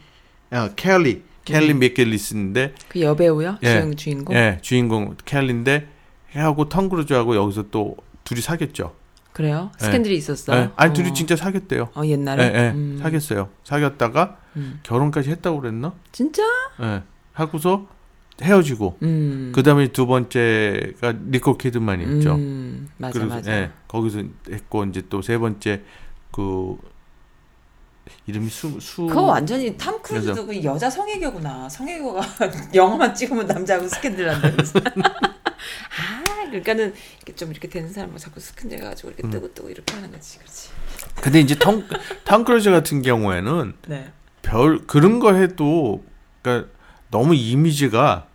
아, 켈리 켈리 맥켈리스인데 그 여배우요? 예. 주인공. 예, 주인공 켈리인데 하고 톰 크루즈하고 여기서 또 둘이 사귀었죠. 그래요? 예. 스캔들이 있었어요. 예, 아니 어. 둘이 진짜 사귀었대요. 어 예, 옛날에. 예, 음. 사귀었어요. 사귀었다가 음. 결혼까지 했다고 그랬나? 진짜? 예. 하고서 헤어지고 음. 그다음에 두 번째가 니콜 키드만이었죠. 음, 맞아 그래서, 맞아. 예, 거기서 했고 이제 또 세 번째 그 이름이 수 수. 그거 완전히 탐 크루즈도 그 여자 성애교구나. 성애교가 영화만 찍으면 남자하고 스캔들 한다면서. 아, 그러니까는 이렇게 좀 이렇게 되는 사람은 자꾸 스캔들 해가지고 이렇게 음. 뜨고 뜨고 이렇게 하는 거지, 그렇지. 근데 이제 톰, 톰 크루즈 같은 경우에는 네. 별 그런 거 해도 그러니까 너무 이미지가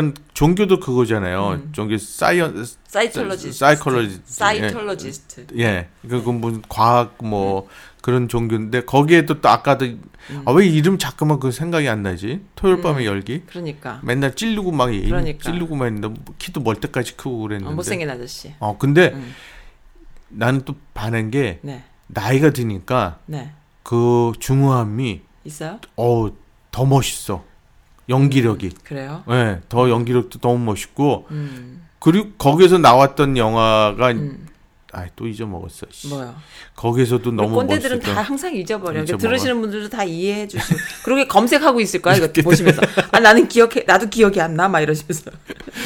그러니까 종교도 그거잖아요. 음. 종교 Scien Scientologist. Psychology Scientologist. 예. 그 무슨 과학 뭐 그런 종교인데 거기에도 또 아까도 음. 아왜 이름 자꾸만 그 생각이 안 나지? 토요일 밤의 열기. 그러니까. 맨날 찔르고 막 얘- 그러니까. 찔르고만 있는데 키도 멀대같이 크고 그랬는데. 어, 못생긴 아저씨. 어 근데 음. 나는 또 반한 게 네. 나이가 드니까 네. 그 중후함이 있어요? 어더 멋있어. 연기력이. 그래요? 예, 더 연기력도 너무 멋있고 음. 그리고 거기서 나왔던 영화가 음. 아또 잊어먹었어. 씨. 뭐요? 거기서도 너무 꼰대들은 멋있었던. 다 항상 잊어버려. 잊어먹어. 들으시는 분들도 다 이해해 주시고. 그러게 검색하고 있을 거야, 이거 보시면서. 아, 나는 기억해, 나도 기억이 안 나, 막 이러시면서.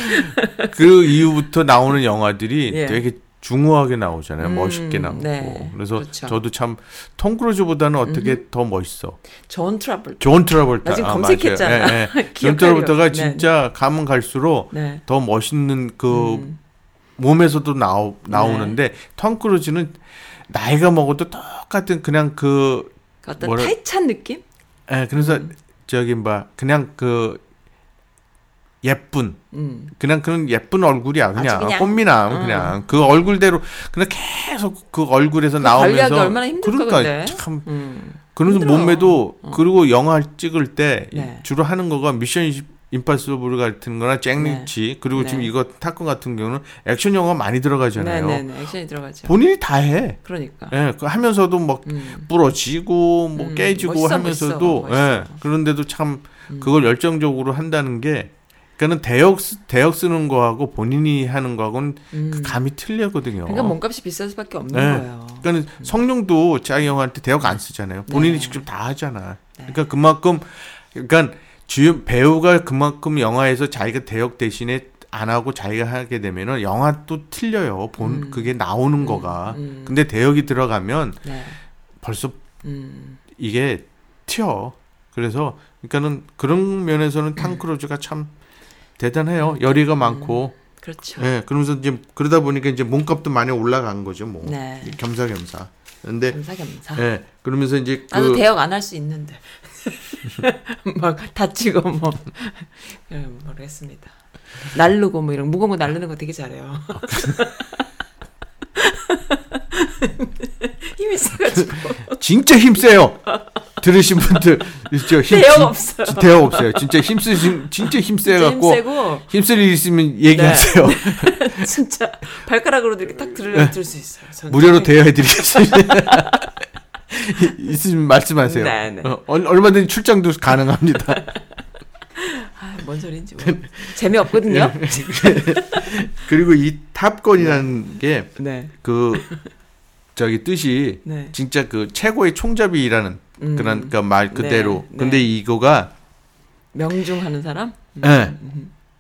그 이후부터 나오는 영화들이 예. 되게 중후하게 나오잖아요. 음, 멋있게 나오고. 네. 그래서 그렇죠. 저도 참 톰 크루즈보다는 어떻게 더 멋있어. 존 트라볼. 존 트라볼타. 나 지금 아, 검색했잖아. 맞아요. 예, 예. 존 기억하려. 트라볼타가 네, 진짜 가면 갈수록 네. 더 멋있는 그 음. 몸에서도 나오, 네. 나오는데 톰 크루즈는 나이가 먹어도 똑같은 그냥 그그 어떤 뭐라- 타이찬 느낌? 예, 그래서 음. 저기 뭐 그냥 그 예쁜 음. 그냥 그런 예쁜 얼굴이야 그냥, 그냥. 꽃미남 음. 그냥 그 얼굴대로 그냥 계속 그 얼굴에서 관리하기 나오면서 얼마나 힘들 그러니까. 참 음. 그러면서. 몸매도 어. 그리고 영화 찍을 때 네. 주로 하는 거가 미션 임파서블 같은 거나 잭리치 그리고 네. 지금 이거 타건 같은 경우는 액션 영화 많이 들어가잖아요. 네네네. 액션이 들어가죠. 본인이 다 해. 그러니까. 예, 그 하면서도 막 음. 부러지고 뭐 음, 깨지고 멋있어, 하면서도 멋있어, 예, 멋있어. 그런데도 참 음. 그걸 열정적으로 한다는 게 그러니까는 대역 쓰- 대역 쓰는 거하고 본인이 하는 거하고는 음. 그 감이 틀리거든요. 그러니까 몸값이 비쌀 수밖에 없는 네. 거예요. 그러니까 성룡도 자기 영화한테 대역 안 쓰잖아요. 본인이 네. 직접 다 하잖아. 그러니까 그만큼 그러니까 주연 배우가 그만큼 영화에서 자기가 대역 대신에 안 하고 자기가 하게 되면은 영화 또 틀려요. 본 음. 그게 나오는 거가. 음. 근데 대역이 들어가면 네. 벌써 음. 이게 튀어. 그래서 그러니까는 그런 면에서는 탕 크루즈가 참 대단해요. 열의가 많고. 그렇죠. 예. 그러면서 이제 그러다 보니까 이제 몸값도 많이 올라간 거죠, 뭐. 네. 겸사겸사. 근데 겸사겸사. 예. 그러면서 이제 그 나도 대역 안 할 수 있는데. 막 다치고 뭐 예, 모르겠습니다. 날르고 뭐 이런 무거운 거 날르는 거 되게 잘해요. 힘이 세가지고 진짜 힘 세요. 들으신 분들 진짜 힘 대역 진- 없어요. 진- 대역 없어요. 진짜 힘쓰신 진짜 힘세 갖고 힘쓸 일 있으면 얘기하세요. 진짜 발가락으로도 이렇게 딱 들으면 들수 있어요. 무료로 대여해 드리겠습니다. 있으면 말씀하세요. 네, 네. 어, 얼- 얼마든지 출장도 가능합니다. 아, 뭔 소리인지 뭐. 재미없거든요. 그리고 이 탑건이라는 게 네. 그 저기 뜻이 네. 진짜 그 최고의 총잡이라는 음. 그런 그말 그대로. 네, 근데 네. 이거가 명중하는 사람? 예.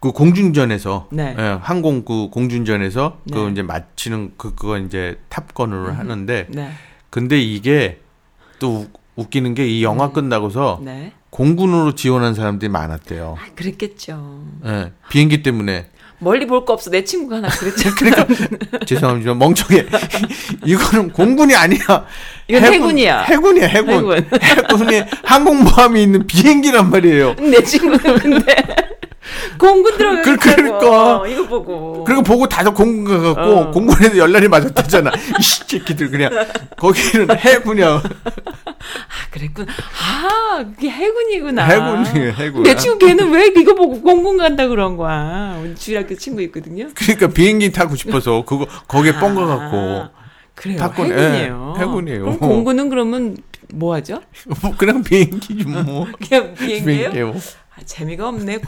그 공중전에서 네. 예, 항공 그 공중전에서 그 네. 이제 마치는 그 그거 이제 탑건으로 하는데 네. 근데 이게 또 우- 웃기는 게 이 영화 끝나고서 음. 네. 공군으로 지원한 사람들이 많았대요. 아, 그랬겠죠. 예, 비행기 때문에 멀리 볼 거 없어. 내 친구가 하나 그랬죠. 그러니까 죄송합니다 멍청해 이거는 공군이 아니야 이건 해군 이야. 해군이야 해군 해군. 해군이 항공모함이 있는 비행기란 말이에요 내 친구는 근데 공군 들어가 그- 그러니까. 이거 보고. 그리고 보고 다들 공군 가갖고 어. 공군에서 열날이 맞았다잖아. 이 새끼들 그냥. 거기는 해군이야. 아 그랬군. 아 그게 해군이구나. 해군이에요 해군. 내 친구 걔는 왜 이거 보고 공군 간다 그런 거야? 우리 주일학교 친구 있거든요. 그러니까 비행기 타고 싶어서 그거 거기에 아, 뻥가 갖고. 그래요. 탑건, 해군이에요. 예, 해군이에요. 그럼 공군은 그러면 뭐 하죠? 뭐 그냥 비행기지 뭐. 그냥 비행기예요? 비행기예요. 아, 재미가 없네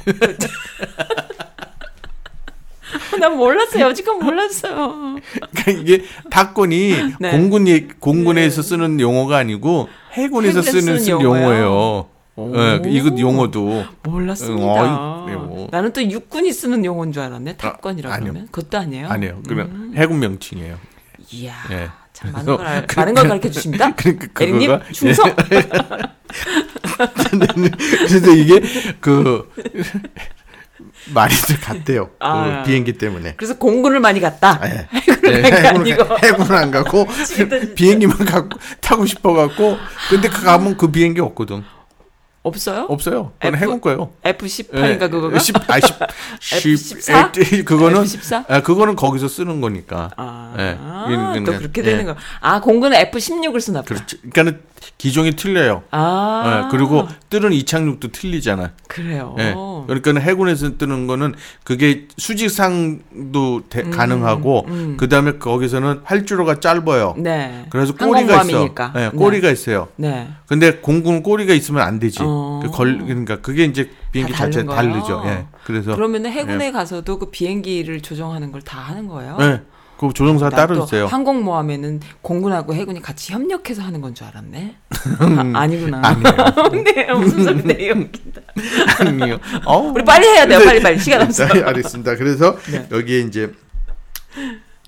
난 몰랐어요 여지껏 몰랐어요 그러니까 이게 탑건이 네. 공군이 공군에서 쓰는 용어가 아니고 해군에서 쓰는, 쓰는 용어예요. 오. 예, 이거 용어도 몰랐습니다. 어, 이- 네, 뭐. 나는 또 육군이 쓰는 용어인 줄 알았네. 탑건이라고 아니요. 그러면 그것도 아니에요. 아니에요. 그냥 음. 해군 명칭이에요. 이야, 예. 참 많은 걸, 알- 많은 걸 가르쳐 주십니다. 그러니까 에릭님 그거가 충성. 그래서 이게 그 많이들 갔대요. 아. 그 비행기 때문에. 그래서 공군을 많이 갔다. 예. 해군을 예, 간게 해군을, 아니고. 해군을 안 가고 미치겠다, 진짜. 비행기만 갖고 타고 싶어 갖고 근데 그 가면 그 비행기 없거든. 없어요? 없어요. 그건 F- 해군 거예요. F18인가 그거가? 10, 아, 10, F14? 10, 그거는 F14? 아, 그거는 거기서 쓰는 거니까. 아, 예. 또 그냥, 그렇게 예. 되는 거. 아, 공군은 F16을 쓰나 봐. 그렇죠. 그러니까는 기종이 틀려요. 아, 예, 그리고 뜨는 이착륙도 틀리잖아. 그래요. 예. 그러니까 해군에서 뜨는 거는 그게 수직상도 대- 가능하고 그 다음에 거기서는 활주로가 짧아요. 네. 그래서 꼬리가 있어. 예, 꼬리가 있어요. 네. 근데 공군은 꼬리가 있으면 안 되지. 어. 그 걸, 그러니까 그게 이제 비행기 자체? 다르죠. 예. 그래서 그러면 해군에 가서도 그 비행기를 조정하는 걸 다 하는 거예요? 예. 그 조종사 난 따로 또 있어요. 항공모함에는 공군하고 해군이 같이 협력해서 하는 건 줄 알았네. 아, 니구나. 네, 무슨 소리네요. 웃긴다. 아니요. 어. 우리 빨리 해야 돼요. 빨리 빨리 시간 없어. 네, 알겠습니다. 그래서 네. 여기에 이제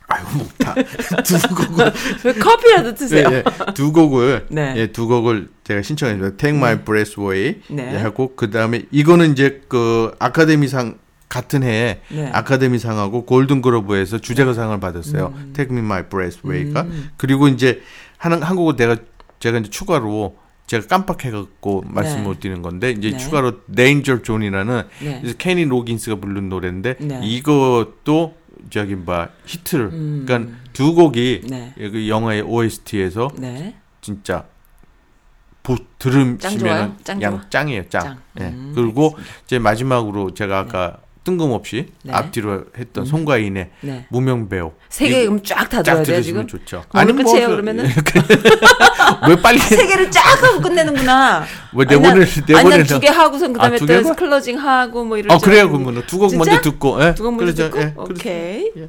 아유 목타 두 곡을 왜 커피라도 드세요. 예, 예, 두 곡을 네. 예, 두 곡을 제가 신청했습니다. Take My Breath Away 네. 예, 하고 그 다음에 이거는 이제 그 아카데미상 같은 해에 네. 아카데미상하고 골든글로브에서 주제가상을 받았어요. 음. Take Me My Breath Away가 그리고 이제 하는 한국어 내가 제가 이제 추가로 제가 깜빡해갖고 말씀 네. 못 드리는 건데 이제 네. 추가로 Danger Zone이라는 네. 이제 케니 로긴스가 부른 노래인데 네. 이것도 저기 뭐 히트를 음. 그러니까 두 곡이 네. 그 영화의 OST에서 네. 진짜 보 짱? 들으시면은 짱양 좋아? 짱이에요 짱. 짱. 예. 음, 그리고 이제 마지막으로 제가 아까 뜬금없이 네. 앞뒤로 했던 송가인의 네. 무명 배우 세 개 그럼 쫙다쫙 들어야 돼요 지금? 좋죠. 오늘 뭐 끝이에요 그- 그러면은? 왜 빨리 세 개를 쫙 하고 끝내는구나. 뭐 아니, 난- 내보내- 아니 내보내서- 난두개 하고선 그다음에 아, 두또 개가? 클로징 하고 뭐 이런. 어 그래요 그러면 두곡 진짜? 먼저 듣고 예. 두곡 먼저 그러죠. 듣고. 예. 오케이. 예.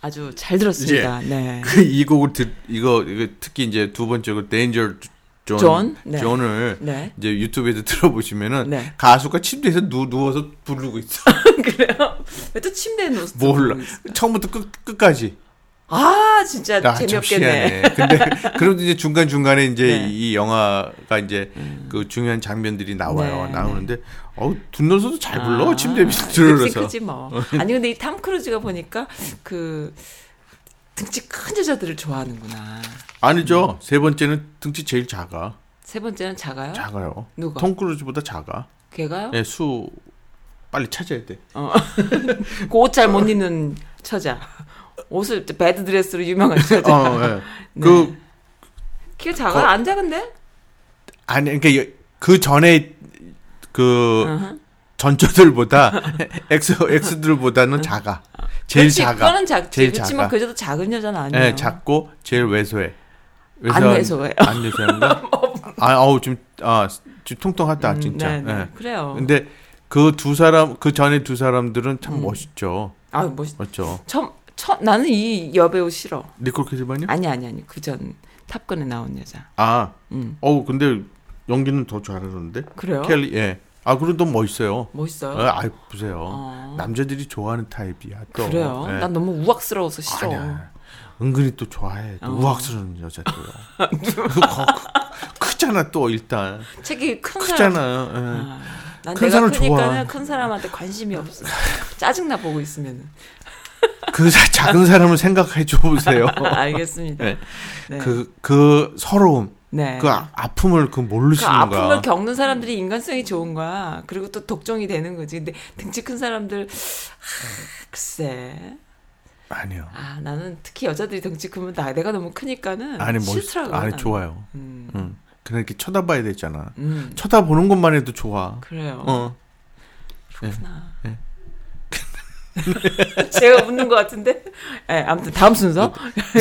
아주 잘 들었습니다. 네. 그이 곡을 듣 이거 이거 특히 이제 두 번째 곡 Danger Zone, Zone? 네. Zone을 네. 이제 유튜브에서 들어보시면은 네. 가수가 침대에서 누, 누워서 부르고 있어. 그래요? 왜 또 침대에 누워서 몰라. 처음부터 끝 끝까지. 아, 진짜 아, 참 재미없겠네. 근데 그래도 이제 중간 중간에 이제 네. 음. 이 영화가 이제 그 중요한 장면들이 나와요. 네. 나오는데 어우 둔눠서도 잘 불러 아, 침대 밑에 들어서. 씩씩하지 뭐. 아니 근데 이 탐 크루즈가 보니까 그 등치 큰 여자들을 좋아하는구나. 아니죠. 세 번째는 등치 제일 작아. 세 번째는 작아요? 작아요. 누가? 톰 크루즈보다 작아. 걔가요? 예, 수 빨리 찾아야 돼. 그옷 잘 못 입는 처자. 옷을 bad dresser로 유명한 처자. 어, 예. 네. 그 키가 작아? 안 작은데? 아니 그러니까 여- 그 전에 그 어허. 전처들보다 ex ex들보다는 작아. 제일 그렇지, 작아. 그거는 작지. 제일 그렇지만 작아. 그래도 작은 여자는 아니에요. 예, 작고 제일 왜소해. 안 왜소해요. 안 왜소한가? 아, 어우 지금 아 지금 통통하다 음, 진짜. 네, 네. 예. 그래요. 근데 그 두 사람 그 전에 두 사람들은 참 음. 멋있죠. 아, 멋있. 맞죠. 처음, 처음 나는 이 여배우 싫어. 니콜 키드만요? 아니 아니 아니 그전 탑건에 나온 여자. 아, 음. 어우 근데 연기는 더 잘하는데. 그래요? 켈리, 예. 아, 그래도 멋있어요. 멋있어요. 아, 아이, 보세요. 어. 남자들이 좋아하는 타입이야. 또. 그래요? 예. 난 너무 우악스러워서 싫어. 아니야. 은근히 또 좋아해. 또 어. 우악스러운 여자들. 그, 거- 그, 크잖아 또 일단. 책이 큰. 크잖아요. 예. 아, 난 큰 내가 사람 크니까는 좋아. 큰 사람한테 관심이 없어. 짜증나 보고 있으면. 그 사- 작은 사람을 생각해 줘 보세요. 알겠습니다. 네. 네. 그, 그 서러움, 네. 그 아, 아픔을 그그 모르시는가. 아픔을 겪는 사람들이 인간성이 좋은 거야. 그리고 또 독종이 되는 거지. 근데 등치 큰 사람들, 하, 글쎄. 아니요. 아, 나는 특히 여자들이 덩치 크면 나, 내가 너무 크니까는 아니 멋있. 싫더라고. 아니 나는. 좋아요. 음, 응. 그냥 이렇게 쳐다봐야 되잖아. 음, 쳐다보는 것만 해도 좋아. 그래요. 어. 그렇구나. 예. 제가 묻는 것 같은데. 예, 아무튼 다음 순서. 네.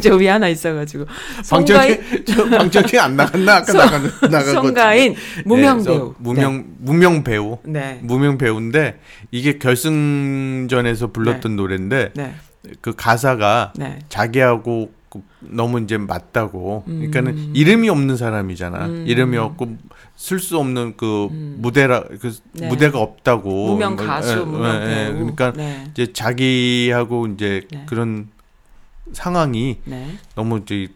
저 위에 하나 있어가지고. 방청객 저 방청객 안 나갔나 아까 송- 나간 나간 거. 송가인 무명 네, 배우. 무명 무명 배우. 네. 무명 배우인데 이게 결승전에서 불렀던 노래인데 네. 그 가사가 네. 자기하고 그 너무 이제 맞다고. 음. 그러니까는 이름이 없는 사람이잖아. 이름이 없고 쓸 수 없는 그 무대라 그 네. 무대가 없다고. 무명 뭐, 가수, 예, 무명 예, 예. 그러니까 네. 이제 자기하고 이제 네. 그런 상황이 네. 너무 이제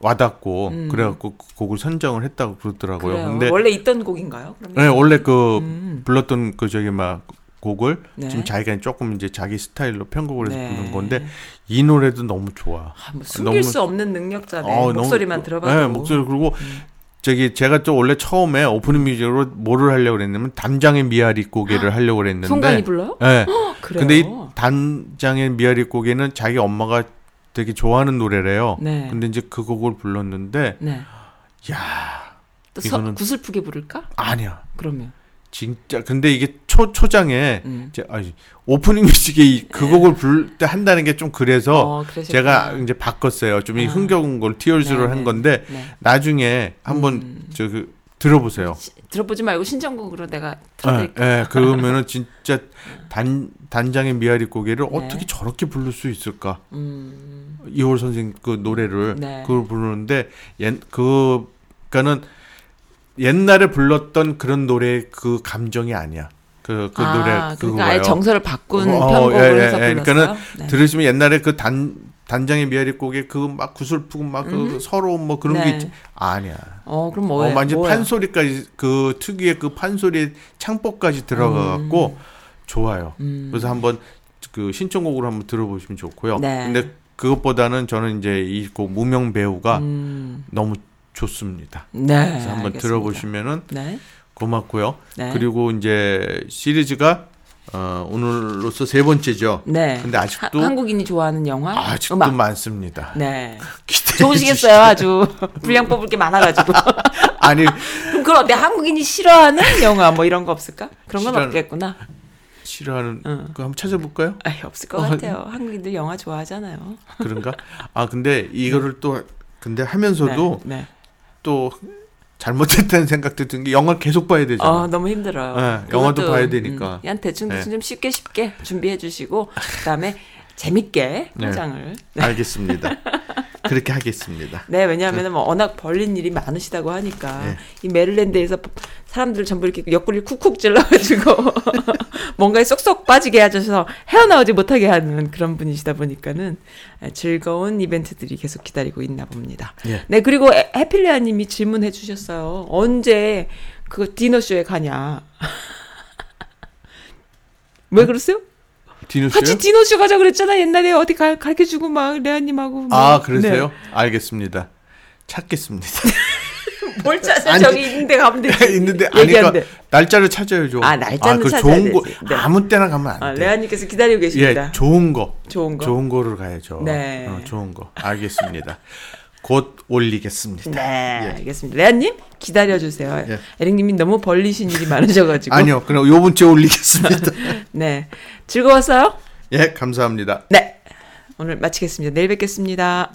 와닿고 음. 그래갖고 그 곡을 선정을 했다고 그러더라고요. 그래요. 근데 원래 있던 곡인가요? 그러면? 네, 원래 그 음. 불렀던 그 저기 막 곡을 네. 지금 자기가 조금 이제 자기 스타일로 편곡을 해서 네. 부른 건데 이 노래도 너무 좋아. 아, 뭐 숨길 너무- 수 없는 능력자네. 어, 너무- 목소리만 들어봐도. 음. 네, 목소리 그리고 저기 제가 또 원래 처음에 오프닝 뮤직으로 뭐를 하려고 그랬냐면 단장의 미아리 고개를 하려고 그랬는데 송가인이 불러요? 네. 그래요. 근데 이 단장의 미아리 고개는 자기 엄마가 되게 좋아하는 노래래요. 네. 근데 이제 그 곡을 불렀는데 네. 야, 또 서, 이거는- 구슬프게 부를까? 아니야. 그러면. 진짜 근데 이게 초 초장에 음. 이제 아니, 오프닝 뮤직에 이- 그 곡을 부를 때 한다는 게 좀 그래서 어. 제가 이제 바꿨어요. 좀이 아. 흥겨운 걸 티얼즈로 네, 한 네. 건데 네. 나중에 한번 음. 저 그 들어보세요. 시- 들어보지 말고 신청곡으로 내가 예, 틀어드릴게요. 예, 그러면은 진짜 단 단장의 미아리 고개를 네. 어떻게 저렇게 부를 수 있을까? 음, 이월 선생 그 노래를 네. 그걸 부르는데 옛 그 그러니까는 옛날에 불렀던 그런 노래 그 감정이 아니야. 그 그 아, 노래 그러니까 그거예요. 아예 정서를 바꾼 어, 편곡을 예, 예, 해서 예. 불렀어요. 그러니까는 네. 들으시면 옛날에 그 단 단장의 미아리 곡에 그 막 구슬프고 막 그 서러움 뭐 그런 게 네. 있지. 아니야. 어, 그럼 뭐예요? 어, 완전 뭐예요? 판소리까지 그 특유의 그 판소리 창법까지 들어가 갖고 좋아요. 음. 그래서 한번 그 신청곡으로 한번 들어보시면 좋고요. 네. 근데 그것보다는 저는 이제 이 곡 무명 배우가 음, 너무 좋습니다. 네. 그래서 한번 알겠습니다. 들어보시면은 네. 고맙고요. 네. 그리고 이제 시리즈가 어, 오늘로서 세 번째죠. 네. 근데 아직도 하- 한국인이 좋아하는 영화? 아직도 음악. 많습니다. 네. 좋으시겠어요, 아주. 분량 뽑을 게 많아가지고. 아니 그럼 그럼 어때? 한국인이 싫어하는 영화 뭐 이런 거 없을까? 그런 건 싫어하는- 없겠구나. 싫어하는 응. 그거 한번 찾아볼까요? 아이, 없을 것 어, 같아요. 한국인들 영화 좋아하잖아요. 그런가? 아 근데 이거를 또 근데 하면서도 네. 네. 또 잘못했다는 생각도 든 게 영화 계속 봐야 되잖아. 어, 너무 힘들어요. 네, 영화도 봐야 되니까. 음, 그냥 대충 대충 네. 좀 쉽게 쉽게 준비해 주시고 그다음에 재밌게 네. 포장을. 알겠습니다. 그렇게 하겠습니다. 네, 왜냐하면 뭐 워낙 벌린 일이 많으시다고 하니까 네. 이 메릴랜드에서 사람들 전부 이렇게 옆구리 쿡쿡 찔러가지고 뭔가에 쏙쏙 빠지게 하셔서 헤어나오지 못하게 하는 그런 분이시다 보니까는 즐거운 이벤트들이 계속 기다리고 있나 봅니다. 예. 네, 그리고 에- 해필리아님이 질문해 주셨어요. 언제 그 디너쇼에 가냐? 왜 그러세요? 디누 씨요? 같이 디너쇼 가자 그랬잖아 옛날에 어디 가, 가르쳐 주고 막 레아님하고 뭐. 아, 그러세요? 네. 알겠습니다. 찾겠습니다. 뭘 찾아 아니, 저기 있는데 가면 되지 있는데 아니 그러니까 날짜를 찾아야죠. 아, 날짜는 그 찾아야 좋은 곳 되지. 네. 아무 때나 가면 안 아, 돼. 레아님께서 기다리고 계십니다 예, 좋은 거. 좋은 거? 좋은 거를 가야죠. 네. 어, 좋은 거. 알겠습니다. 곧 올리겠습니다. 네 예. 알겠습니다 레아님 기다려주세요 예. 에릭님이 너무 벌리신 일이 많으셔가지고 아니요. 그럼 요번 주에 올리겠습니다. 네 즐거웠어요? 예, 감사합니다. 네 오늘 마치겠습니다 내일 뵙겠습니다